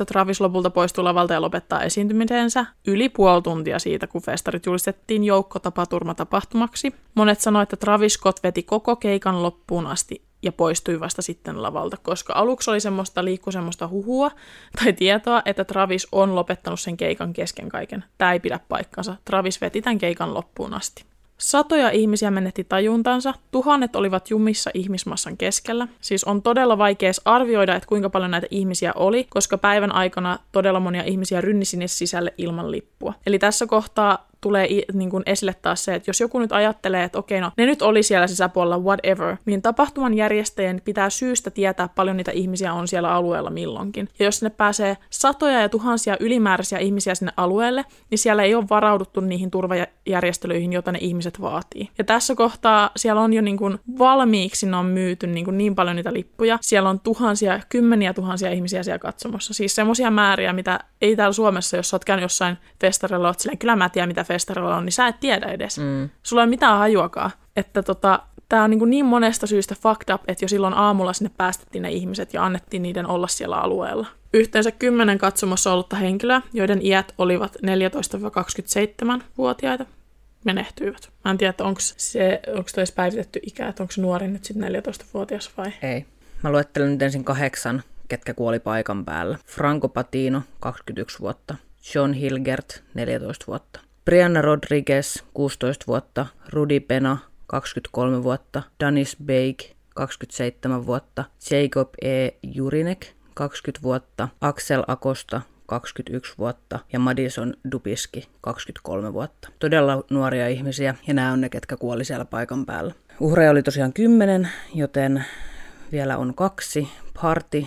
22.11 Travis lopulta poistuu lavalta ja lopettaa esiintymisensä yli puoli tuntia siitä, kun festarit julistettiin joukkotapaturma tapahtumaksi. Monet sanoivat, että Travis Scott veti koko keikan loppuun asti ja poistui vasta sitten lavalta, koska aluksi oli semmoista, liikku semmoista huhua tai tietoa, että Travis on lopettanut sen keikan kesken kaiken. Tämä ei pidä paikkansa. Travis veti tämän keikan loppuun asti. Satoja ihmisiä menetti tajuntansa, tuhannet olivat jumissa ihmismassan keskellä. Siis on todella vaikea arvioida, että kuinka paljon näitä ihmisiä oli, koska päivän aikana todella monia ihmisiä rynni sinne sisälle ilman lippua. Eli tässä kohtaa tulee niin kuin esille taas se, että jos joku nyt ajattelee, että okei, no ne nyt oli siellä sisäpuolella, whatever, niin tapahtuman järjestäjien pitää syystä tietää, paljon niitä ihmisiä on siellä alueella milloinkin. Ja jos sinne pääsee satoja ja tuhansia ylimääräisiä ihmisiä sinne alueelle, niin siellä ei ole varauduttu niihin turvajärjestelyihin, joita ne ihmiset vaatii. Ja tässä kohtaa siellä on jo niin kuin valmiiksi ne on myyty niin, kuin niin paljon niitä lippuja. Siellä on tuhansia, kymmeniä tuhansia ihmisiä siellä katsomossa. Siis semmoisia määriä, mitä ei täällä Suomessa, jos sä oot käynyt jossain festarilla, oot silleen, kyllä mä tiedän, mitä festarilla on, niin sä et tiedä edes. Mm. Sulla ei ole mitään hajuakaan. Että tota, tämä on niin, niin monesta syystä fucked up, että jo silloin aamulla sinne päästettiin ne ihmiset ja annettiin niiden olla siellä alueella. Yhteensä kymmenen katsomossa ollutta henkilöä, joiden iät olivat 14-27-vuotiaita. menehtyivät. Mä en tiedä, onko se, onko edes päivitetty ikä, että onko se nuori nyt sitten 14-vuotias vai? Ei. Mä luettelen nyt ensin kahdeksan, ketkä kuoli paikan päällä. Franco Patino, 21 vuotta. John Hilgert, 14 vuotta. Brianna Rodriguez, 16 vuotta. Rudy Pena, 23 vuotta. Danis Bake, 27 vuotta. Jacob E. Jurinek, 20 vuotta. Axel Akosta, 21 vuotta ja Madison Dubiski 23 vuotta. Todella nuoria ihmisiä ja nämä on ne, ketkä kuoli siellä paikan päällä. Uhreja oli tosiaan kymmenen, joten vielä on kaksi. Party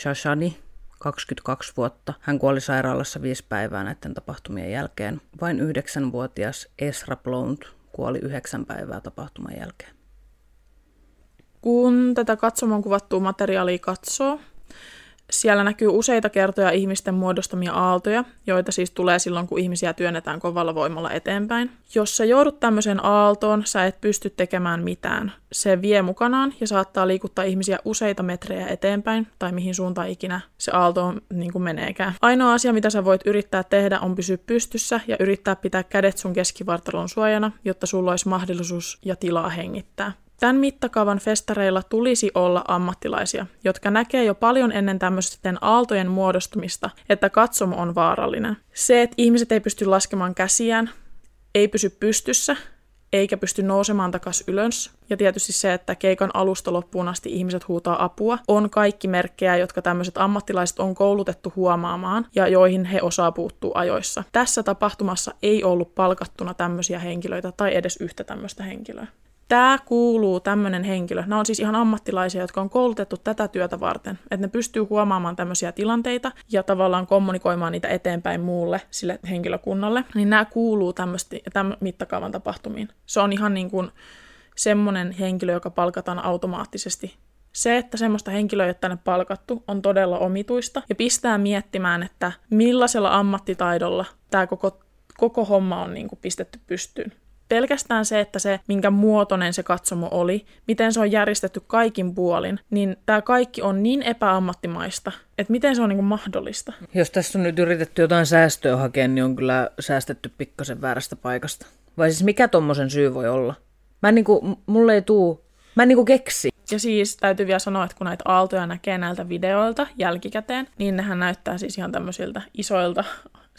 Shashani, 22 vuotta. Hän kuoli sairaalassa viisi päivää näiden tapahtumien jälkeen. Vain yhdeksänvuotias Esra Blount kuoli yhdeksän päivää tapahtuman jälkeen. Kun tätä katsomaan kuvattua materiaalia katsoo, siellä näkyy useita kertoja ihmisten muodostamia aaltoja, joita siis tulee silloin, kun ihmisiä työnnetään kovalla voimalla eteenpäin. Jos sä joudut tämmöiseen aaltoon, sä et pysty tekemään mitään. Se vie mukanaan ja saattaa liikuttaa ihmisiä useita metrejä eteenpäin, tai mihin suuntaan ikinä se aalto on, niin kuin meneekään. Ainoa asia, mitä sä voit yrittää tehdä, on pysyä pystyssä ja yrittää pitää kädet sun keskivartalon suojana, jotta sulla olisi mahdollisuus ja tilaa hengittää. Tämän mittakaavan festareilla tulisi olla ammattilaisia, jotka näkee jo paljon ennen tämmöisten aaltojen muodostumista, että katsomo on vaarallinen. Se, että ihmiset ei pysty laskemaan käsiään, ei pysy pystyssä, eikä pysty nousemaan takas ylös. Ja tietysti se, että keikan alusta loppuun asti ihmiset huutaa apua, on kaikki merkkejä, jotka tämmöiset ammattilaiset on koulutettu huomaamaan ja joihin he osaa puuttua ajoissa. Tässä tapahtumassa ei ollut palkattuna tämmöisiä henkilöitä tai edes yhtä tämmöistä henkilöä tämä kuuluu tämmöinen henkilö. Nämä on siis ihan ammattilaisia, jotka on koulutettu tätä työtä varten. Että ne pystyy huomaamaan tämmöisiä tilanteita ja tavallaan kommunikoimaan niitä eteenpäin muulle sille henkilökunnalle. Niin nämä kuuluu tämän mittakaavan tapahtumiin. Se on ihan niin kuin semmoinen henkilö, joka palkataan automaattisesti se, että semmoista henkilöä ei tänne palkattu, on todella omituista ja pistää miettimään, että millaisella ammattitaidolla tämä koko, koko homma on niin kuin pistetty pystyyn pelkästään se, että se, minkä muotoinen se katsomo oli, miten se on järjestetty kaikin puolin, niin tämä kaikki on niin epäammattimaista, että miten se on niin mahdollista. Jos tässä on nyt yritetty jotain säästöä hakea, niin on kyllä säästetty pikkasen väärästä paikasta. Vai siis mikä tommosen syy voi olla? Mä en niinku, mulle ei tuu, mä en niinku keksi. Ja siis täytyy vielä sanoa, että kun näitä aaltoja näkee näiltä videoilta jälkikäteen, niin nehän näyttää siis ihan tämmöisiltä isoilta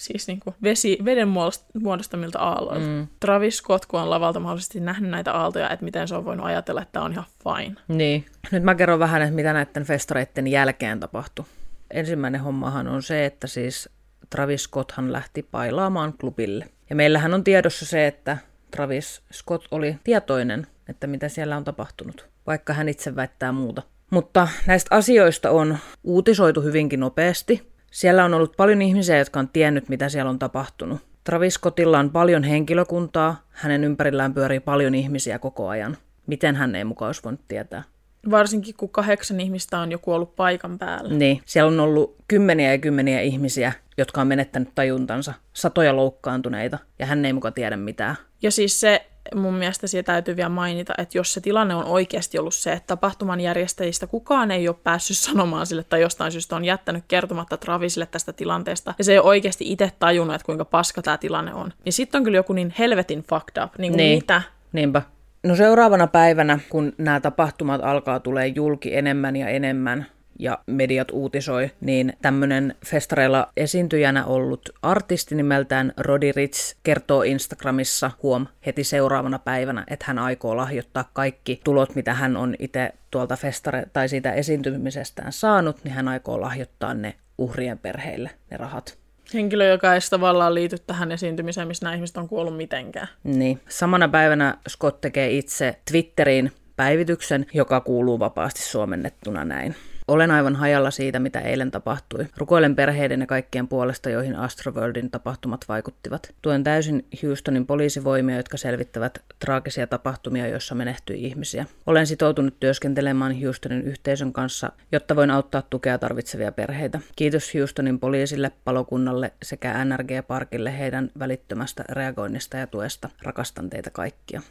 siis niin kuin vesi, veden muodostamilta aalloilta. Mm. Travis Scott, kun on lavalta mahdollisesti nähnyt näitä aaltoja, että miten se on voinut ajatella, että tämä on ihan fine. Niin. Nyt mä kerron vähän, että mitä näiden festareiden jälkeen tapahtui. Ensimmäinen hommahan on se, että siis Travis Scotthan lähti pailaamaan klubille. Ja meillähän on tiedossa se, että Travis Scott oli tietoinen, että mitä siellä on tapahtunut, vaikka hän itse väittää muuta. Mutta näistä asioista on uutisoitu hyvinkin nopeasti, siellä on ollut paljon ihmisiä, jotka on tiennyt, mitä siellä on tapahtunut. Travis Scottilla on paljon henkilökuntaa, hänen ympärillään pyörii paljon ihmisiä koko ajan. Miten hän ei mukaan olisi voinut tietää? Varsinkin kun kahdeksan ihmistä on joku ollut paikan päällä. Niin, siellä on ollut kymmeniä ja kymmeniä ihmisiä, jotka on menettänyt tajuntansa, satoja loukkaantuneita, ja hän ei mukaan tiedä mitään. Ja siis se, mun mielestä siitä täytyy vielä mainita, että jos se tilanne on oikeasti ollut se, että tapahtuman järjestäjistä kukaan ei ole päässyt sanomaan sille tai jostain syystä on jättänyt kertomatta Travisille tästä tilanteesta, ja se ei ole oikeasti itse tajunnut, että kuinka paska tämä tilanne on, niin sitten on kyllä joku niin helvetin fucked up. Niin, niin. mitä? Niinpä. No seuraavana päivänä, kun nämä tapahtumat alkaa tulee julki enemmän ja enemmän, ja mediat uutisoi, niin tämmöinen festareilla esiintyjänä ollut artisti nimeltään Rodi Rich kertoo Instagramissa huom heti seuraavana päivänä, että hän aikoo lahjoittaa kaikki tulot, mitä hän on itse tuolta festare tai siitä esiintymisestään saanut, niin hän aikoo lahjoittaa ne uhrien perheille ne rahat. Henkilö, joka ei tavallaan liity tähän esiintymiseen, missä nämä ihmiset on kuollut mitenkään. Niin. Samana päivänä Scott tekee itse Twitteriin päivityksen, joka kuuluu vapaasti suomennettuna näin. Olen aivan hajalla siitä, mitä eilen tapahtui. Rukoilen perheiden ja kaikkien puolesta, joihin Astroworldin tapahtumat vaikuttivat. Tuen täysin Houstonin poliisivoimia, jotka selvittävät traagisia tapahtumia, joissa menehtyi ihmisiä. Olen sitoutunut työskentelemään Houstonin yhteisön kanssa, jotta voin auttaa tukea tarvitsevia perheitä. Kiitos Houstonin poliisille, palokunnalle sekä NRG Parkille heidän välittömästä reagoinnista ja tuesta. Rakastan teitä kaikkia.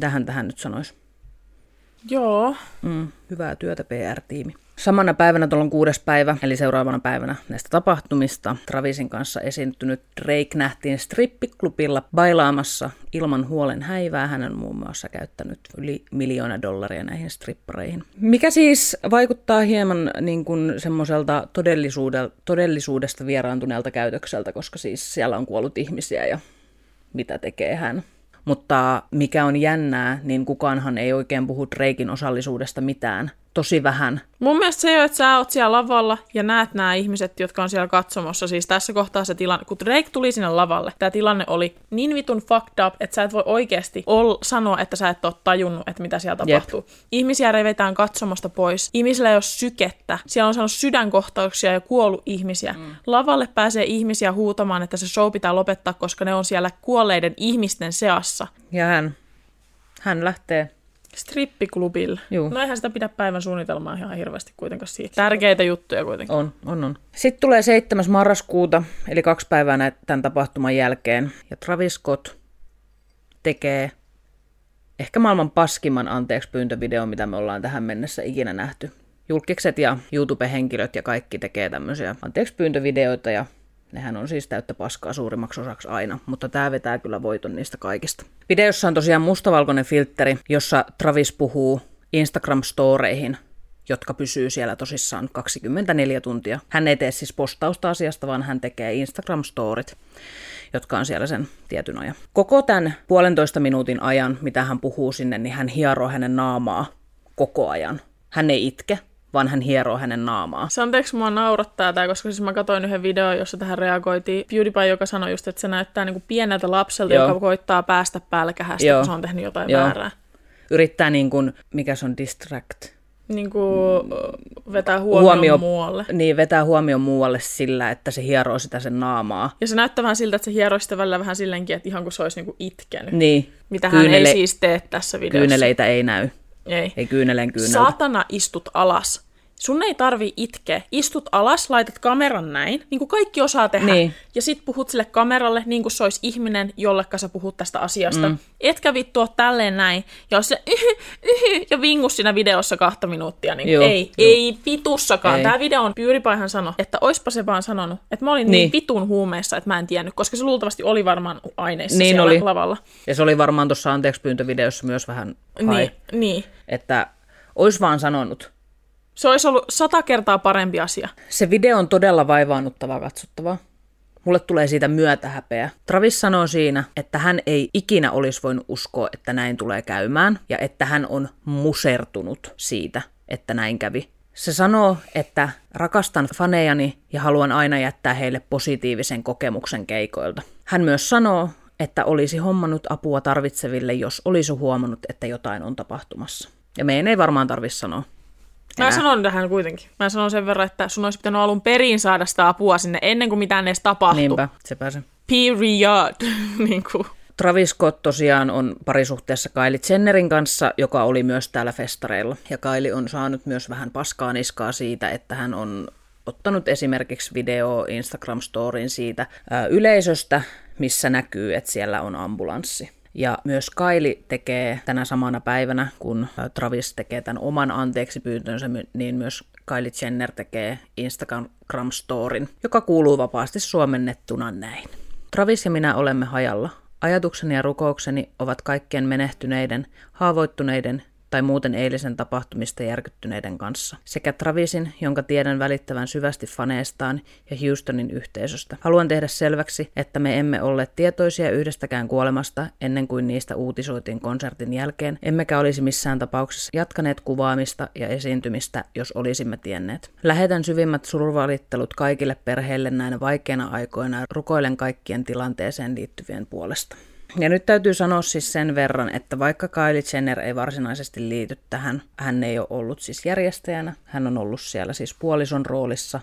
Tähän tähän nyt sanoisi? Joo. Mm, hyvää työtä PR-tiimi. Samana päivänä tuolla on kuudes päivä, eli seuraavana päivänä näistä tapahtumista, Travisin kanssa esiintynyt Drake nähtiin strippiklubilla bailaamassa ilman huolen häivää. Hän on muun muassa käyttänyt yli miljoona dollaria näihin strippareihin. Mikä siis vaikuttaa hieman niin kuin semmoiselta todellisuudesta vieraantuneelta käytökseltä, koska siis siellä on kuollut ihmisiä ja mitä tekee hän. Mutta mikä on jännää, niin kukaanhan ei oikein puhu Drakein osallisuudesta mitään. Tosi vähän Mun mielestä se, että sä oot siellä lavalla ja näet nämä ihmiset, jotka on siellä katsomossa, siis tässä kohtaa se tilanne, kun Drake tuli sinne lavalle, tämä tilanne oli niin vitun fucked up, että sä et voi oikeasti ol, sanoa, että sä et ole tajunnut, että mitä siellä tapahtuu. Jep. Ihmisiä revetään katsomosta pois, ihmisillä ei ole sykettä, siellä on saanut sydänkohtauksia ja kuollut ihmisiä. Mm. Lavalle pääsee ihmisiä huutamaan, että se show pitää lopettaa, koska ne on siellä kuolleiden ihmisten seassa. Ja hän, hän lähtee Strippiklubilla. Juu. No eihän sitä pidä päivän suunnitelmaa ihan hirveästi kuitenkaan siitä. Tärkeitä juttuja kuitenkin. On, on, on. Sitten tulee 7. marraskuuta, eli kaksi päivää näitä tämän tapahtuman jälkeen. Ja Travis Scott tekee ehkä maailman paskimman anteeksi pyyntövideo, mitä me ollaan tähän mennessä ikinä nähty. Julkikset ja YouTube-henkilöt ja kaikki tekee tämmöisiä anteeksi pyyntövideoita ja Nehän on siis täyttä paskaa suurimmaksi osaksi aina, mutta tämä vetää kyllä voiton niistä kaikista. Videossa on tosiaan mustavalkoinen filtteri, jossa Travis puhuu Instagram-storeihin, jotka pysyy siellä tosissaan 24 tuntia. Hän ei tee siis postausta asiasta, vaan hän tekee Instagram-storit, jotka on siellä sen tietyn ajan. Koko tämän puolentoista minuutin ajan, mitä hän puhuu sinne, niin hän hieroo hänen naamaa koko ajan. Hän ei itke, vaan hän hieroo hänen naamaa. Se anteeksi mua naurattaa tämä, koska siis mä katsoin yhden videon, jossa tähän reagoitiin PewDiePie, joka sanoi just, että se näyttää niinku pieneltä lapselta, Joo. joka koittaa päästä pälkähästä, Joo. kun se on tehnyt jotain Joo. väärää. Yrittää niin kuin, mikä se on distract? Niin kuin vetää huomioon Huomio, muualle. Niin, vetää huomioon muualle sillä, että se hieroo sitä sen naamaa. Ja se näyttää vähän siltä, että se hieroo sitä välillä vähän silleenkin, että ihan kuin se olisi niinku itkenyt. Niin. Mitä Kyynele- hän ei siis tee tässä videossa. Kyyneleitä ei näy. Ei. Ei kyyneleen kyyneltä. Saatana istut alas. Sun ei tarvi itkeä. Istut alas, laitat kameran näin, niin kuin kaikki osaa tehdä. Niin. Ja sit puhut sille kameralle, niin kuin se olisi ihminen, jollekka sä puhut tästä asiasta. Mm. Etkä vittua tälleen näin. Ja se yhy, yhy, ja vingus siinä videossa kahta minuuttia, niin joo, ei, ei vitussakaan. Ei. Tämä video on Pyyripaihan sano, että oispa se vaan sanonut, että mä olin niin, niin vitun huumeessa, että mä en tiennyt, koska se luultavasti oli varmaan aineissa niin siellä oli. lavalla. Ja se oli varmaan tuossa anteeksi pyyntövideossa myös vähän hai. Niin, niin. Että ois vaan sanonut, se olisi ollut sata kertaa parempi asia. Se video on todella vaivaannuttavaa katsottavaa. Mulle tulee siitä myötähäpeä. Travis sanoo siinä, että hän ei ikinä olisi voinut uskoa, että näin tulee käymään, ja että hän on musertunut siitä, että näin kävi. Se sanoo, että rakastan fanejani ja haluan aina jättää heille positiivisen kokemuksen keikoilta. Hän myös sanoo, että olisi hommannut apua tarvitseville, jos olisi huomannut, että jotain on tapahtumassa. Ja meidän ei varmaan tarvitse sanoa. Mä sanon tähän kuitenkin. Mä sanon sen verran, että sun olisi pitänyt alun perin saada sitä apua sinne ennen kuin mitään edes tapahtui. Niinpä, se pääsee. Period. niin kuin. Travis Scott tosiaan on parisuhteessa Kylie Jennerin kanssa, joka oli myös täällä festareilla. Ja Kylie on saanut myös vähän paskaa niskaa siitä, että hän on ottanut esimerkiksi video Instagram-storin siitä ää, yleisöstä, missä näkyy, että siellä on ambulanssi. Ja myös Kaili tekee tänä samana päivänä, kun Travis tekee tämän oman anteeksi pyyntönsä, niin myös Kylie Jenner tekee Instagram-storin, joka kuuluu vapaasti suomennettuna näin. Travis ja minä olemme hajalla. Ajatukseni ja rukoukseni ovat kaikkien menehtyneiden, haavoittuneiden tai muuten eilisen tapahtumista järkyttyneiden kanssa, sekä Travisin, jonka tiedän välittävän syvästi faneestaan, ja Houstonin yhteisöstä. Haluan tehdä selväksi, että me emme olleet tietoisia yhdestäkään kuolemasta ennen kuin niistä uutisoitiin konsertin jälkeen, emmekä olisi missään tapauksessa jatkaneet kuvaamista ja esiintymistä, jos olisimme tienneet. Lähetän syvimmät survalittelut kaikille perheille näinä vaikeina aikoina ja rukoilen kaikkien tilanteeseen liittyvien puolesta. Ja nyt täytyy sanoa siis sen verran, että vaikka Kylie Jenner ei varsinaisesti liity tähän, hän ei ole ollut siis järjestäjänä, hän on ollut siellä siis puolison roolissa.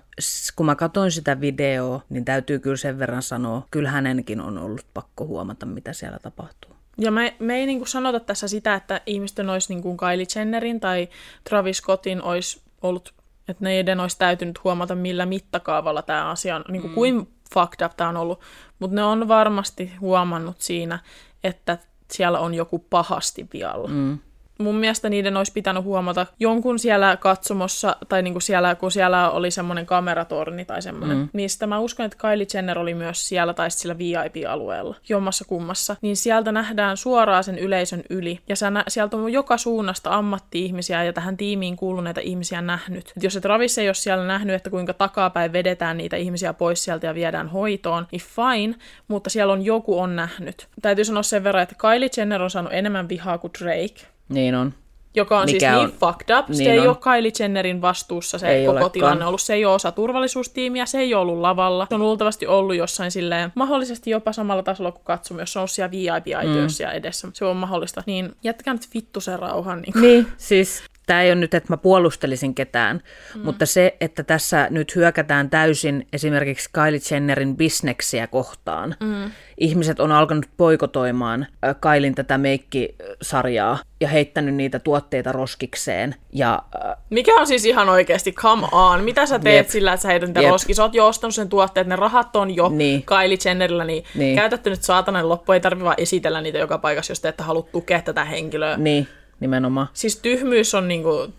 Kun mä katsoin sitä videoa, niin täytyy kyllä sen verran sanoa, kyllä hänenkin on ollut pakko huomata, mitä siellä tapahtuu. Ja me, me ei niin sanota tässä sitä, että ihmisten olisi niin kuin Kylie Jennerin tai Travis Scottin olisi ollut, että ne ei olisi täytynyt huomata, millä mittakaavalla tämä asia on, niin kuin, mm. kuin fucked up tämä on ollut, mutta ne on varmasti huomannut siinä, että siellä on joku pahasti vialla. Mm. Mun mielestä niiden olisi pitänyt huomata jonkun siellä katsomossa, tai niinku siellä, kun siellä oli semmoinen kameratorni tai semmoinen, mm. mistä mä uskon, että Kylie Jenner oli myös siellä tai sillä VIP-alueella, jommassa kummassa, niin sieltä nähdään suoraan sen yleisön yli, ja sä nä- sieltä on joka suunnasta ammatti-ihmisiä ja tähän tiimiin kuuluneita ihmisiä nähnyt. Et jos et Travis ei ole siellä nähnyt, että kuinka takapäin vedetään niitä ihmisiä pois sieltä ja viedään hoitoon, niin fine, mutta siellä on joku on nähnyt. Täytyy sanoa sen verran, että Kylie Jenner on saanut enemmän vihaa kuin Drake. Niin on. Joka on Mikä siis on- niin fucked up. Se niin ei on. ole Kylie Jennerin vastuussa se Ei koko olekaan. tilanne ollut. Se ei ole osa turvallisuustiimiä, se ei ole ollut lavalla. Se on luultavasti ollut jossain silleen, mahdollisesti jopa samalla tasolla kuin katsomme, jos se on ollut siellä VIP-aitiossa mm. edessä. Se on mahdollista. Niin jättäkää nyt vittu sen rauhan. Niin Niin, siis tämä ei ole nyt, että mä puolustelisin ketään, mm. mutta se, että tässä nyt hyökätään täysin esimerkiksi Kylie Jennerin bisneksiä kohtaan. Mm. Ihmiset on alkanut poikotoimaan Kailin tätä meikkisarjaa ja heittänyt niitä tuotteita roskikseen. Ja äh, Mikä on siis ihan oikeasti, come on, mitä sä teet Jep. sillä, että sä heität niitä Jep. roskiin? Sä oot jo ostanut sen tuotteet, ne rahat on jo Niin. Kylie Jennerillä, niin, Niin. käytätte nyt saatanan loppu, ei tarvi vaan esitellä niitä joka paikassa, jos te ette halua tukea tätä henkilöä. niin, nimenomaan. Siis tyhmyys on niinku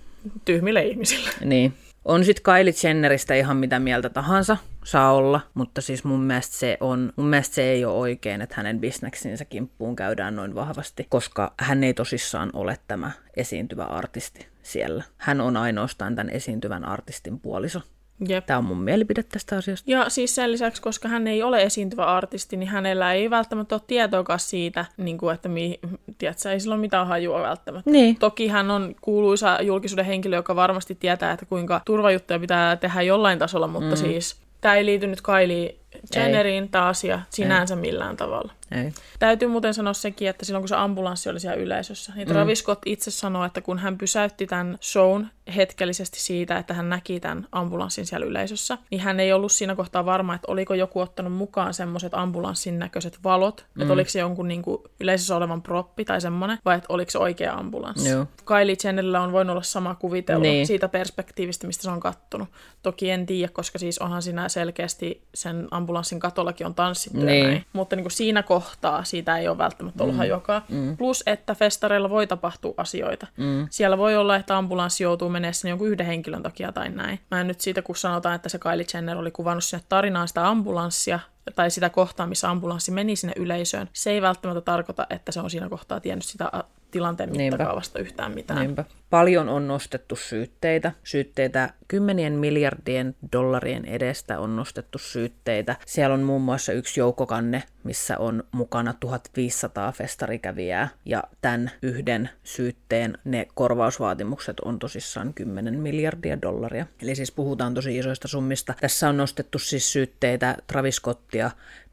tyhmille ihmisille. Niin. On sitten Kylie Jenneristä ihan mitä mieltä tahansa, saa olla, mutta siis mun mielestä se, on, mun mielestä se ei ole oikein, että hänen bisneksinsä kimppuun käydään noin vahvasti, koska hän ei tosissaan ole tämä esiintyvä artisti siellä. Hän on ainoastaan tämän esiintyvän artistin puoliso. Jep. Tämä on mun mielipide tästä asiasta. Ja siis sen lisäksi, koska hän ei ole esiintyvä artisti, niin hänellä ei välttämättä ole tietoakaan siitä, niin kuin, että mi, tiedätkö, ei sillä ole mitään hajua välttämättä. Niin. Toki hän on kuuluisa julkisuuden henkilö, joka varmasti tietää, että kuinka turvajuttuja pitää tehdä jollain tasolla, mutta mm. siis tämä ei liity nyt Kylie Jenneriin tämä asia sinänsä millään tavalla. Ei. Täytyy muuten sanoa sekin, että silloin kun se ambulanssi oli siellä yleisössä, niin Travis Scott itse sanoi, että kun hän pysäytti tämän shown hetkellisesti siitä, että hän näki tämän ambulanssin siellä yleisössä, niin hän ei ollut siinä kohtaa varma, että oliko joku ottanut mukaan semmoiset ambulanssin näköiset valot, mm. että oliko se jonkun niin kuin, yleisössä olevan proppi tai semmoinen, vai että oliko se oikea ambulanssi. Joo. Kylie Jennerillä on voinut olla sama kuvitelu Niin. niin. siitä perspektiivistä, mistä se on kattonut. Toki en tiedä, koska siis onhan siinä selkeästi sen ambulanssin katollakin on tanssittu ja Niin. näin. Mutta niin kuin siinä kohtaa siitä ei ole välttämättä ollut mm. hajuakaan. Mm. Plus, että festareilla voi tapahtua asioita. Mm. Siellä voi olla, että ambulanssi joutuu menemään sinne jonkun yhden henkilön takia tai näin. Mä en nyt siitä, kun sanotaan, että se Kylie Jenner oli kuvannut sinne tarinaan sitä ambulanssia, tai sitä kohtaa, missä ambulanssi meni sinne yleisöön, se ei välttämättä tarkoita, että se on siinä kohtaa tiennyt sitä tilanteen Niinpä. mittakaavasta yhtään mitään. Niinpä. Paljon on nostettu syytteitä. Syytteitä kymmenien miljardien dollarien edestä on nostettu syytteitä. Siellä on muun muassa yksi joukkokanne, missä on mukana 1500 festarikävijää. Ja tämän yhden syytteen ne korvausvaatimukset on tosissaan 10 miljardia dollaria. Eli siis puhutaan tosi isoista summista. Tässä on nostettu siis syytteitä Travis Scottia,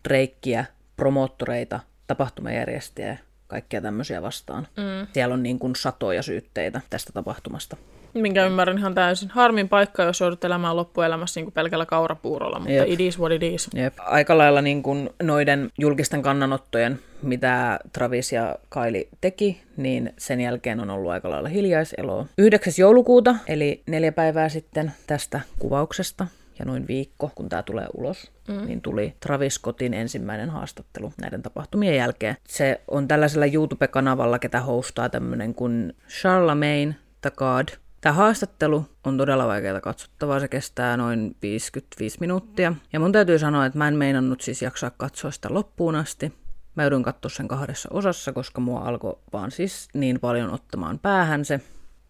Drakea, promoottoreita, tapahtumajärjestäjiä, kaikkea tämmöisiä vastaan. Mm. Siellä on niin kuin satoja syytteitä tästä tapahtumasta. Minkä ymmärrän ihan täysin. Harmin paikka, jos joudut elämään loppuelämässä niin kuin pelkällä kaurapuurolla, mutta Jep. it is what it is. Jep. Aika lailla niin kuin noiden julkisten kannanottojen, mitä Travis ja Kylie teki, niin sen jälkeen on ollut aika lailla hiljaiseloa. 9. joulukuuta, eli neljä päivää sitten tästä kuvauksesta, ja noin viikko, kun tämä tulee ulos, mm. niin tuli Travis Scottin ensimmäinen haastattelu näiden tapahtumien jälkeen. Se on tällaisella YouTube-kanavalla, ketä hostaa tämmöinen kuin Charlemagne the God. Tämä haastattelu on todella vaikeaa katsottavaa, se kestää noin 55 minuuttia. Ja mun täytyy sanoa, että mä en meinannut siis jaksaa katsoa sitä loppuun asti. Mä joudun katsoa sen kahdessa osassa, koska mua alkoi vaan siis niin paljon ottamaan päähän se.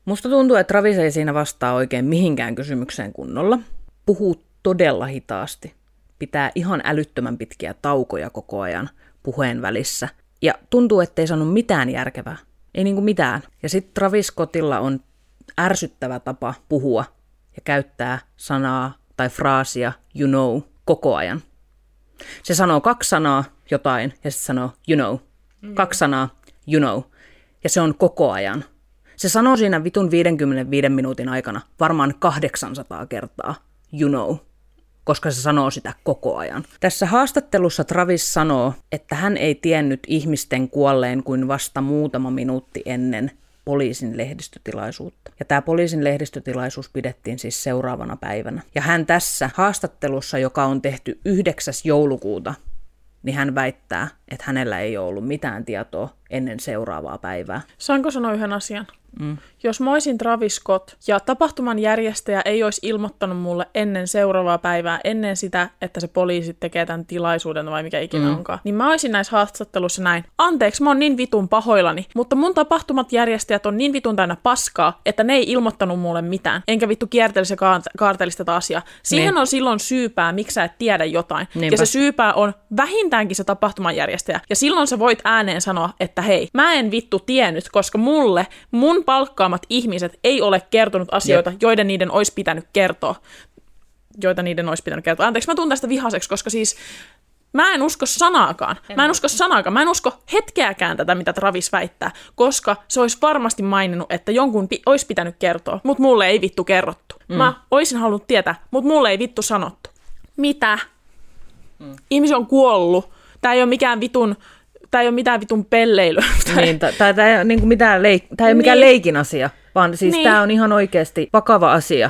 Musta tuntuu, että Travis ei siinä vastaa oikein mihinkään kysymykseen kunnolla. Puhuu todella hitaasti. Pitää ihan älyttömän pitkiä taukoja koko ajan puheen välissä. Ja tuntuu, ettei sanonut mitään järkevää. Ei niinku mitään. Ja sitten Travis Scottilla on ärsyttävä tapa puhua ja käyttää sanaa tai fraasia you know koko ajan. Se sanoo kaksi sanaa jotain ja sitten sanoo you know. Kaksi sanaa you know. Ja se on koko ajan. Se sanoo siinä vitun 55 minuutin aikana varmaan 800 kertaa you know, koska se sanoo sitä koko ajan. Tässä haastattelussa Travis sanoo, että hän ei tiennyt ihmisten kuolleen kuin vasta muutama minuutti ennen poliisin lehdistötilaisuutta. Ja tämä poliisin lehdistötilaisuus pidettiin siis seuraavana päivänä. Ja hän tässä haastattelussa, joka on tehty 9. joulukuuta, niin hän väittää, että hänellä ei ole ollut mitään tietoa ennen seuraavaa päivää. Saanko sanoa yhden asian? Mm. Jos mä olisin Travis Scott ja tapahtuman järjestäjä ei olisi ilmoittanut mulle ennen seuraavaa päivää, ennen sitä, että se poliisi tekee tämän tilaisuuden vai mikä ikinä mm. onkaan, niin mä olisin näissä haastatteluissa näin. Anteeksi, mä oon niin vitun pahoillani, mutta mun tapahtumat järjestäjät on niin vitun täynnä paskaa, että ne ei ilmoittanut mulle mitään. Enkä vittu kiertelisi ja kaartelisi tätä asiaa. Siihen niin. on silloin syypää, miksi sä et tiedä jotain. Niinpä. Ja se syypää on vähintäänkin se tapahtuman järjestäjä. Ja silloin sä voit ääneen sanoa, että hei, mä en vittu tiennyt, koska mulle, mun palkkaamat ihmiset ei ole kertonut asioita, Jep. joiden niiden olisi pitänyt kertoa. Joita niiden olisi pitänyt kertoa. Anteeksi, mä tunnen tästä vihaseksi, koska siis Mä en usko sanaakaan. Mä en usko sanaakaan. Mä en usko hetkeäkään tätä, mitä Travis väittää, koska se olisi varmasti maininnut, että jonkun pi- olisi pitänyt kertoa, mutta mulle ei vittu kerrottu. Mm. Mä olisin halunnut tietää, mutta mulle ei vittu sanottu. Mitä? Mm. Ihmisi on kuollut. Tää ei ole mikään vitun tämä ei ole mitään vitun pelleilyä. Niin, tämä ei ole niin mitään leik- tää ei niin. mikään leikin asia, vaan siis niin. tämä on ihan oikeasti vakava asia.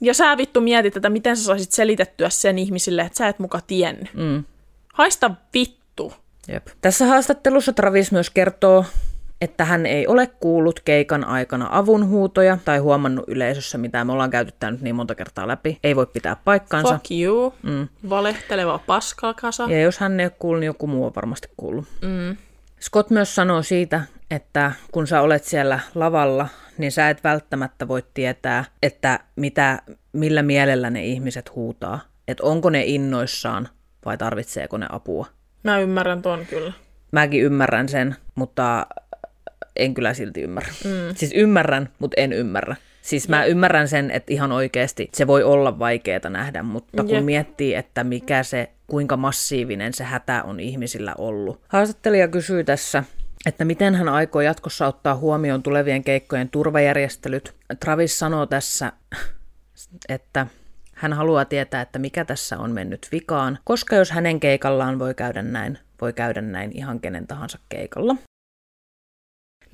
Ja sä vittu mietit tätä, miten sä saisit selitettyä sen ihmisille, että sä et muka tiennyt. Mm. Haista vittu. Jep. Tässä haastattelussa Travis myös kertoo, että hän ei ole kuullut keikan aikana avunhuutoja tai huomannut yleisössä mitään. Me ollaan käyty nyt niin monta kertaa läpi. Ei voi pitää paikkaansa. Fuck you. Mm. Valehteleva paskalkasa. Ja jos hän ei ole kuullut, niin joku muu on varmasti kuullut. Mm. Scott myös sanoo siitä, että kun sä olet siellä lavalla, niin sä et välttämättä voi tietää, että mitä, millä mielellä ne ihmiset huutaa. Että onko ne innoissaan vai tarvitseeko ne apua. Mä ymmärrän ton kyllä. Mäkin ymmärrän sen, mutta en kyllä silti ymmärrä. Mm. Siis ymmärrän, mutta en ymmärrä. Siis mä ymmärrän sen, että ihan oikeasti se voi olla vaikeaa nähdä, mutta kun Jep. miettii, että mikä se, kuinka massiivinen se hätä on ihmisillä ollut. Haastattelija kysyy tässä, että miten hän aikoo jatkossa ottaa huomioon tulevien keikkojen turvajärjestelyt. Travis sanoo tässä, että hän haluaa tietää, että mikä tässä on mennyt vikaan, koska jos hänen keikallaan voi käydä näin, voi käydä näin ihan kenen tahansa keikalla.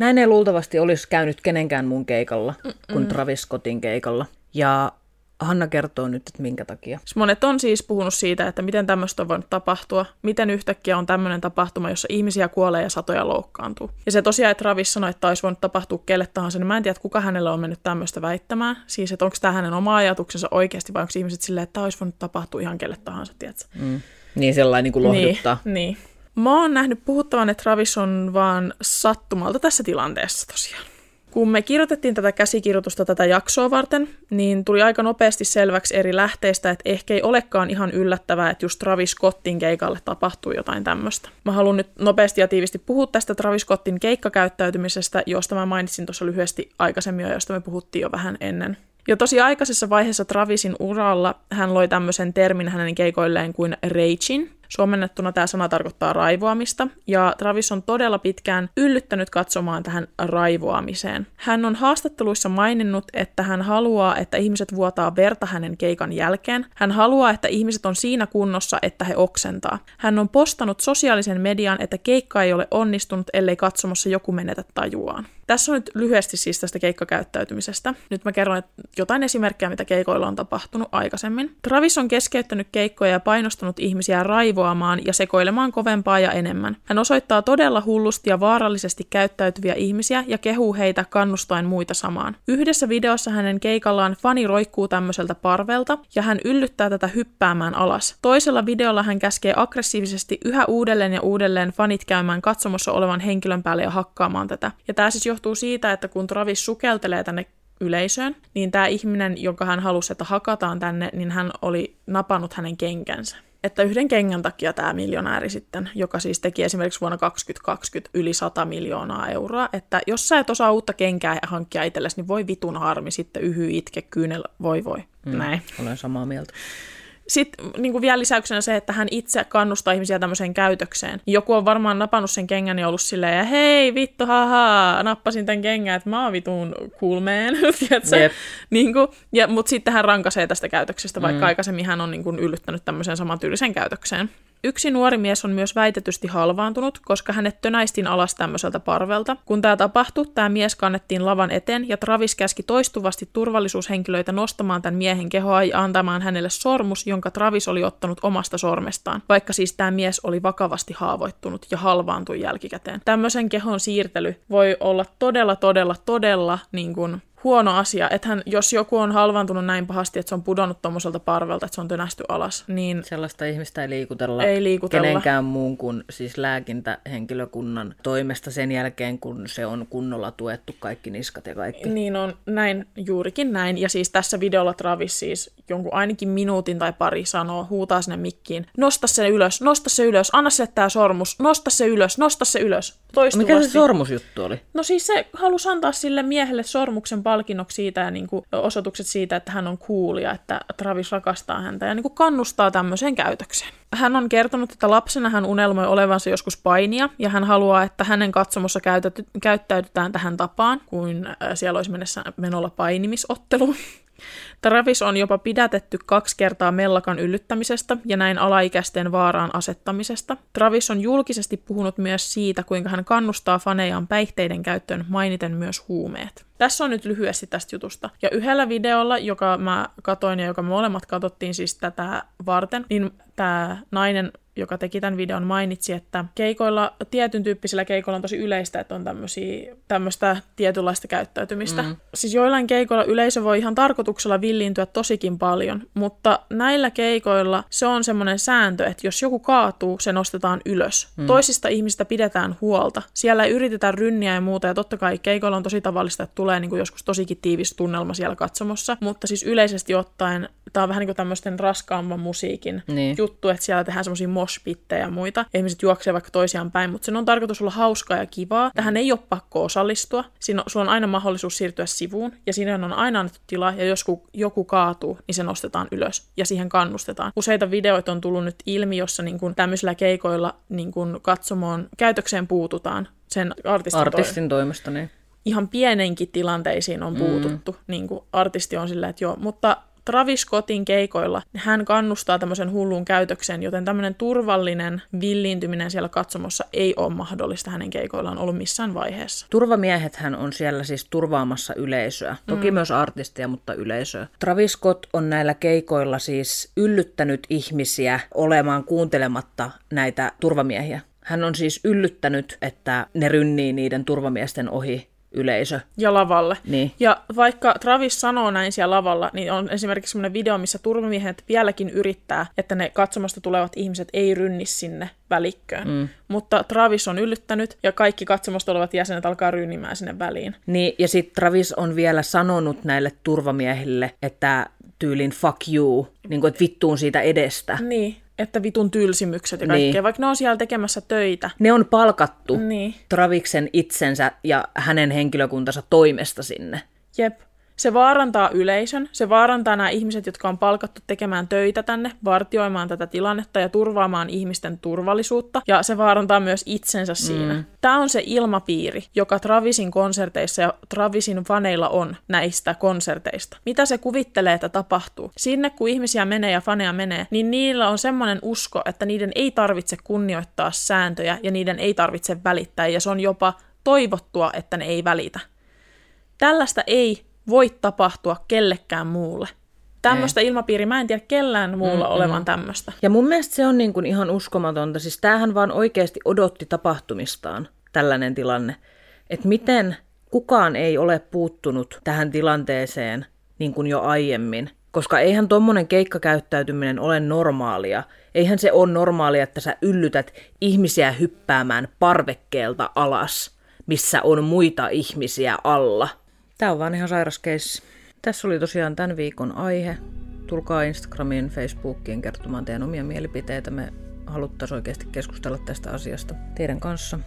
Näin ei luultavasti olisi käynyt kenenkään mun keikalla Mm-mm. kuin Travis Scottin keikalla. Ja Hanna kertoo nyt, että minkä takia. Monet on siis puhunut siitä, että miten tämmöistä on voinut tapahtua, miten yhtäkkiä on tämmöinen tapahtuma, jossa ihmisiä kuolee ja satoja loukkaantuu. Ja se tosiaan, että Travis sanoi, että olisi voinut tapahtua kelle tahansa, niin mä en tiedä, kuka hänelle on mennyt tämmöistä väittämään. Siis, että onko tämä hänen oma ajatuksensa oikeasti vai onko ihmiset silleen, että tämä olisi voinut tapahtua ihan kelle tahansa, tiedätkö? Mm. Niin sellainen niin kuin lohduttaa. Niin, niin. Mä oon nähnyt puhuttavan, että Travis on vaan sattumalta tässä tilanteessa tosiaan. Kun me kirjoitettiin tätä käsikirjoitusta tätä jaksoa varten, niin tuli aika nopeasti selväksi eri lähteistä, että ehkä ei olekaan ihan yllättävää, että just Travis Scottin keikalle tapahtuu jotain tämmöistä. Mä haluan nyt nopeasti ja tiivisti puhua tästä Travis Scottin keikkakäyttäytymisestä, josta mä mainitsin tuossa lyhyesti aikaisemmin josta me puhuttiin jo vähän ennen. Jo tosi aikaisessa vaiheessa Travisin uralla hän loi tämmöisen termin hänen keikoilleen kuin raging, Suomennettuna tämä sana tarkoittaa raivoamista, ja Travis on todella pitkään yllyttänyt katsomaan tähän raivoamiseen. Hän on haastatteluissa maininnut, että hän haluaa, että ihmiset vuotaa verta hänen keikan jälkeen. Hän haluaa, että ihmiset on siinä kunnossa, että he oksentaa. Hän on postannut sosiaalisen median, että keikka ei ole onnistunut, ellei katsomassa joku menetä tajuaan. Tässä on nyt lyhyesti siis tästä keikkakäyttäytymisestä. Nyt mä kerron että jotain esimerkkejä, mitä keikoilla on tapahtunut aikaisemmin. Travis on keskeyttänyt keikkoja ja painostanut ihmisiä raivoamaan ja sekoilemaan kovempaa ja enemmän. Hän osoittaa todella hullusti ja vaarallisesti käyttäytyviä ihmisiä ja kehuu heitä kannustaen muita samaan. Yhdessä videossa hänen keikallaan fani roikkuu tämmöiseltä parvelta ja hän yllyttää tätä hyppäämään alas. Toisella videolla hän käskee aggressiivisesti yhä uudelleen ja uudelleen fanit käymään katsomossa olevan henkilön päälle ja hakkaamaan tätä. Ja tämä siis johtuu siitä, että kun Travis sukeltelee tänne yleisöön, niin tämä ihminen, jonka hän halusi, että hakataan tänne, niin hän oli napannut hänen kenkänsä. Että yhden kengän takia tämä miljonääri sitten, joka siis teki esimerkiksi vuonna 2020 yli 100 miljoonaa euroa, että jos sä et osaa uutta kenkää hankkia itsellesi, niin voi vitun harmi, sitten yhy, itke, kyynel, voi voi. Mm, Näin. Olen samaa mieltä. Sitten niin kuin vielä lisäyksenä se, että hän itse kannustaa ihmisiä tämmöiseen käytökseen. Joku on varmaan napannut sen kengän ja ollut silleen, ja hei vittu, haha, nappasin tämän kengän, että mä oon vitun man, yep. niin kuin, ja, Mutta sitten hän rankaisee tästä käytöksestä, vaikka mm. aikaisemmin hän on niin kuin yllyttänyt tämmöiseen samantyyliseen käytökseen. Yksi nuori mies on myös väitetysti halvaantunut, koska hänet tönäistiin alas tämmöiseltä parvelta. Kun tämä tapahtui, tämä mies kannettiin lavan eteen ja Travis käski toistuvasti turvallisuushenkilöitä nostamaan tämän miehen kehoa ja antamaan hänelle sormus, jonka Travis oli ottanut omasta sormestaan, vaikka siis tämä mies oli vakavasti haavoittunut ja halvaantui jälkikäteen. Tämmöisen kehon siirtely voi olla todella, todella, todella niin kuin huono asia, että hän, jos joku on halvaantunut näin pahasti, että se on pudonnut tuommoiselta parvelta, että se on tönästy alas, niin... Sellaista ihmistä ei liikutella, ei liikutella. kenenkään muun kuin siis lääkintähenkilökunnan toimesta sen jälkeen, kun se on kunnolla tuettu kaikki niskat ja kaikki. Niin on, näin, juurikin näin. Ja siis tässä videolla Travis siis jonkun ainakin minuutin tai pari sanoo, huutaa sinne mikkiin, nosta se ylös, nosta se ylös, anna se tää sormus, nosta se ylös, nosta se ylös. Toistuvasti. Mikä se sormusjuttu oli? No siis se halusi antaa sille miehelle sormuksen palkinnoksi siitä ja niin kuin osoitukset siitä, että hän on coolia, että Travis rakastaa häntä ja niin kuin kannustaa tämmöiseen käytökseen. Hän on kertonut, että lapsena hän unelmoi olevansa joskus painia ja hän haluaa, että hänen katsomossa käyttäydytään tähän tapaan, kuin siellä olisi mennessä menolla painimisotteluun. Travis on jopa pidätetty kaksi kertaa mellakan yllyttämisestä ja näin alaikäisten vaaraan asettamisesta. Travis on julkisesti puhunut myös siitä, kuinka hän kannustaa fanejaan päihteiden käyttöön mainiten myös huumeet. Tässä on nyt lyhyesti tästä jutusta. Ja yhdellä videolla, joka mä katoin ja joka me molemmat katsottiin siis tätä varten, niin tämä nainen joka teki tämän videon, mainitsi, että keikoilla, tietyn tyyppisillä keikoilla on tosi yleistä, että on tämmöistä tietynlaista käyttäytymistä. Mm. Siis joillain keikoilla yleisö voi ihan tarkoituksella villiintyä tosikin paljon, mutta näillä keikoilla se on semmoinen sääntö, että jos joku kaatuu, se nostetaan ylös. Mm. Toisista ihmistä pidetään huolta. Siellä ei yritetä rynniä ja muuta, ja totta kai keikoilla on tosi tavallista, että tulee niinku joskus tosikin tiivis tunnelma siellä katsomossa, mutta siis yleisesti ottaen tämä on vähän niin kuin tämmöisten raskaamman musiikin niin. juttu, että siellä tehdään semmoisia moshpittejä ja muita. Ihmiset juoksevat vaikka toisiaan päin, mutta sen on tarkoitus olla hauskaa ja kivaa. Tähän ei ole pakko osallistua. Siinä on, sulla on aina mahdollisuus siirtyä sivuun ja siinä on aina annettu tila ja jos joku kaatuu, niin se nostetaan ylös ja siihen kannustetaan. Useita videoita on tullut nyt ilmi, jossa niin kuin tämmöisillä keikoilla niin kuin katsomoon käytökseen puututaan sen artistin, artistin toimesta. Niin. Ihan pienenkin tilanteisiin on mm. puututtu. Mm. Niin kuin artisti on silleen, että joo, mutta Travis Scottin keikoilla hän kannustaa tämmöisen hullun käytöksen, joten tämmöinen turvallinen villiintyminen siellä katsomossa ei ole mahdollista hänen keikoillaan ollut missään vaiheessa. Turvamiehet hän on siellä siis turvaamassa yleisöä, toki mm. myös artistia, mutta yleisöä. Travis Scott on näillä keikoilla siis yllyttänyt ihmisiä olemaan kuuntelematta näitä turvamiehiä. Hän on siis yllyttänyt, että ne rynnii niiden turvamiesten ohi yleisö. Ja lavalle. Niin. Ja vaikka Travis sanoo näin siellä lavalla, niin on esimerkiksi sellainen video, missä turvamiehet vieläkin yrittää, että ne katsomasta tulevat ihmiset ei rynni sinne välikköön. Mm. Mutta Travis on yllyttänyt ja kaikki katsomasta olevat jäsenet alkaa rynnimään sinne väliin. Niin, ja sitten Travis on vielä sanonut näille turvamiehille, että tyylin fuck you, niin kuin, että vittuun siitä edestä. Niin, että vitun tylsimykset ja kaikkea, niin. vaikka ne on siellä tekemässä töitä. Ne on palkattu niin. Traviksen itsensä ja hänen henkilökuntansa toimesta sinne. Jep. Se vaarantaa yleisön, se vaarantaa nämä ihmiset, jotka on palkattu tekemään töitä tänne, vartioimaan tätä tilannetta ja turvaamaan ihmisten turvallisuutta, ja se vaarantaa myös itsensä siinä. Mm. Tämä on se ilmapiiri, joka Travisin konserteissa ja Travisin faneilla on näistä konserteista. Mitä se kuvittelee, että tapahtuu? Sinne, kun ihmisiä menee ja faneja menee, niin niillä on semmoinen usko, että niiden ei tarvitse kunnioittaa sääntöjä ja niiden ei tarvitse välittää, ja se on jopa toivottua, että ne ei välitä. Tällaista ei voi tapahtua kellekään muulle. Tämmöistä ilmapiiriä, mä en tiedä kellään muulla mm, olevan tämmöistä. Ja mun mielestä se on niin kuin ihan uskomatonta. Siis tämähän vaan oikeasti odotti tapahtumistaan, tällainen tilanne. Että miten kukaan ei ole puuttunut tähän tilanteeseen niin kuin jo aiemmin. Koska eihän tuommoinen keikkakäyttäytyminen ole normaalia. Eihän se ole normaalia, että sä yllytät ihmisiä hyppäämään parvekkeelta alas, missä on muita ihmisiä alla – Tämä on vaan ihan sairas case. Tässä oli tosiaan tämän viikon aihe. Tulkaa Instagramiin, Facebookiin kertomaan teidän omia mielipiteitä. Me haluttaisiin oikeasti keskustella tästä asiasta teidän kanssa.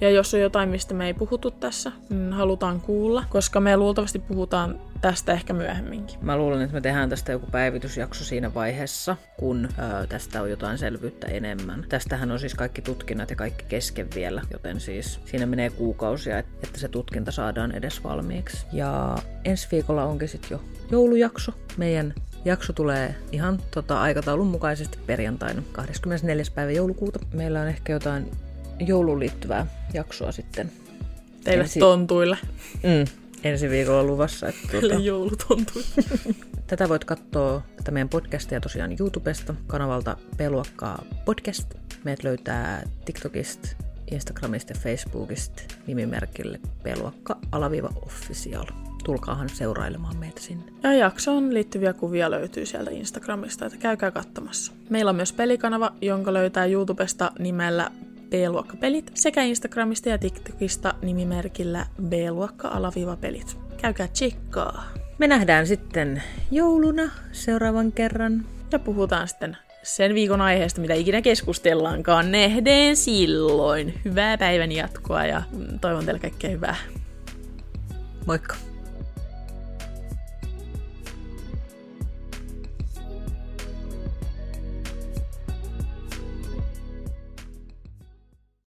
Ja jos on jotain, mistä me ei puhutu tässä, niin halutaan kuulla, koska me luultavasti puhutaan tästä ehkä myöhemminkin. Mä luulen, että me tehdään tästä joku päivitysjakso siinä vaiheessa, kun ö, tästä on jotain selvyyttä enemmän. Tästähän on siis kaikki tutkinnat ja kaikki kesken vielä, joten siis siinä menee kuukausia, että se tutkinta saadaan edes valmiiksi. Ja ensi viikolla onkin sitten jo joulujakso meidän Jakso tulee ihan tota, aikataulun mukaisesti perjantaina 24. päivä joulukuuta. Meillä on ehkä jotain jouluun liittyvää jaksoa sitten. Teille Ensi... tontuille. Mm, ensi viikolla luvassa. Että, tuota... joulutontuille. Tätä voit katsoa tätä meidän podcastia tosiaan YouTubesta kanavalta Peluokkaa podcast. Meidät löytää TikTokista, Instagramista ja Facebookista nimimerkille Peluokka alaviiva official. Tulkaahan seurailemaan meitä sinne. Ja jaksoon liittyviä kuvia löytyy sieltä Instagramista, että käykää katsomassa. Meillä on myös pelikanava, jonka löytää YouTubesta nimellä B-luokkapelit sekä Instagramista ja TikTokista nimimerkillä B-luokka-pelit. Käykää tsekkaa. Me nähdään sitten jouluna seuraavan kerran. Ja puhutaan sitten sen viikon aiheesta, mitä ikinä keskustellaankaan. Nehdeen silloin. Hyvää päivän jatkoa ja toivon teille kaikkea hyvää. Moikka!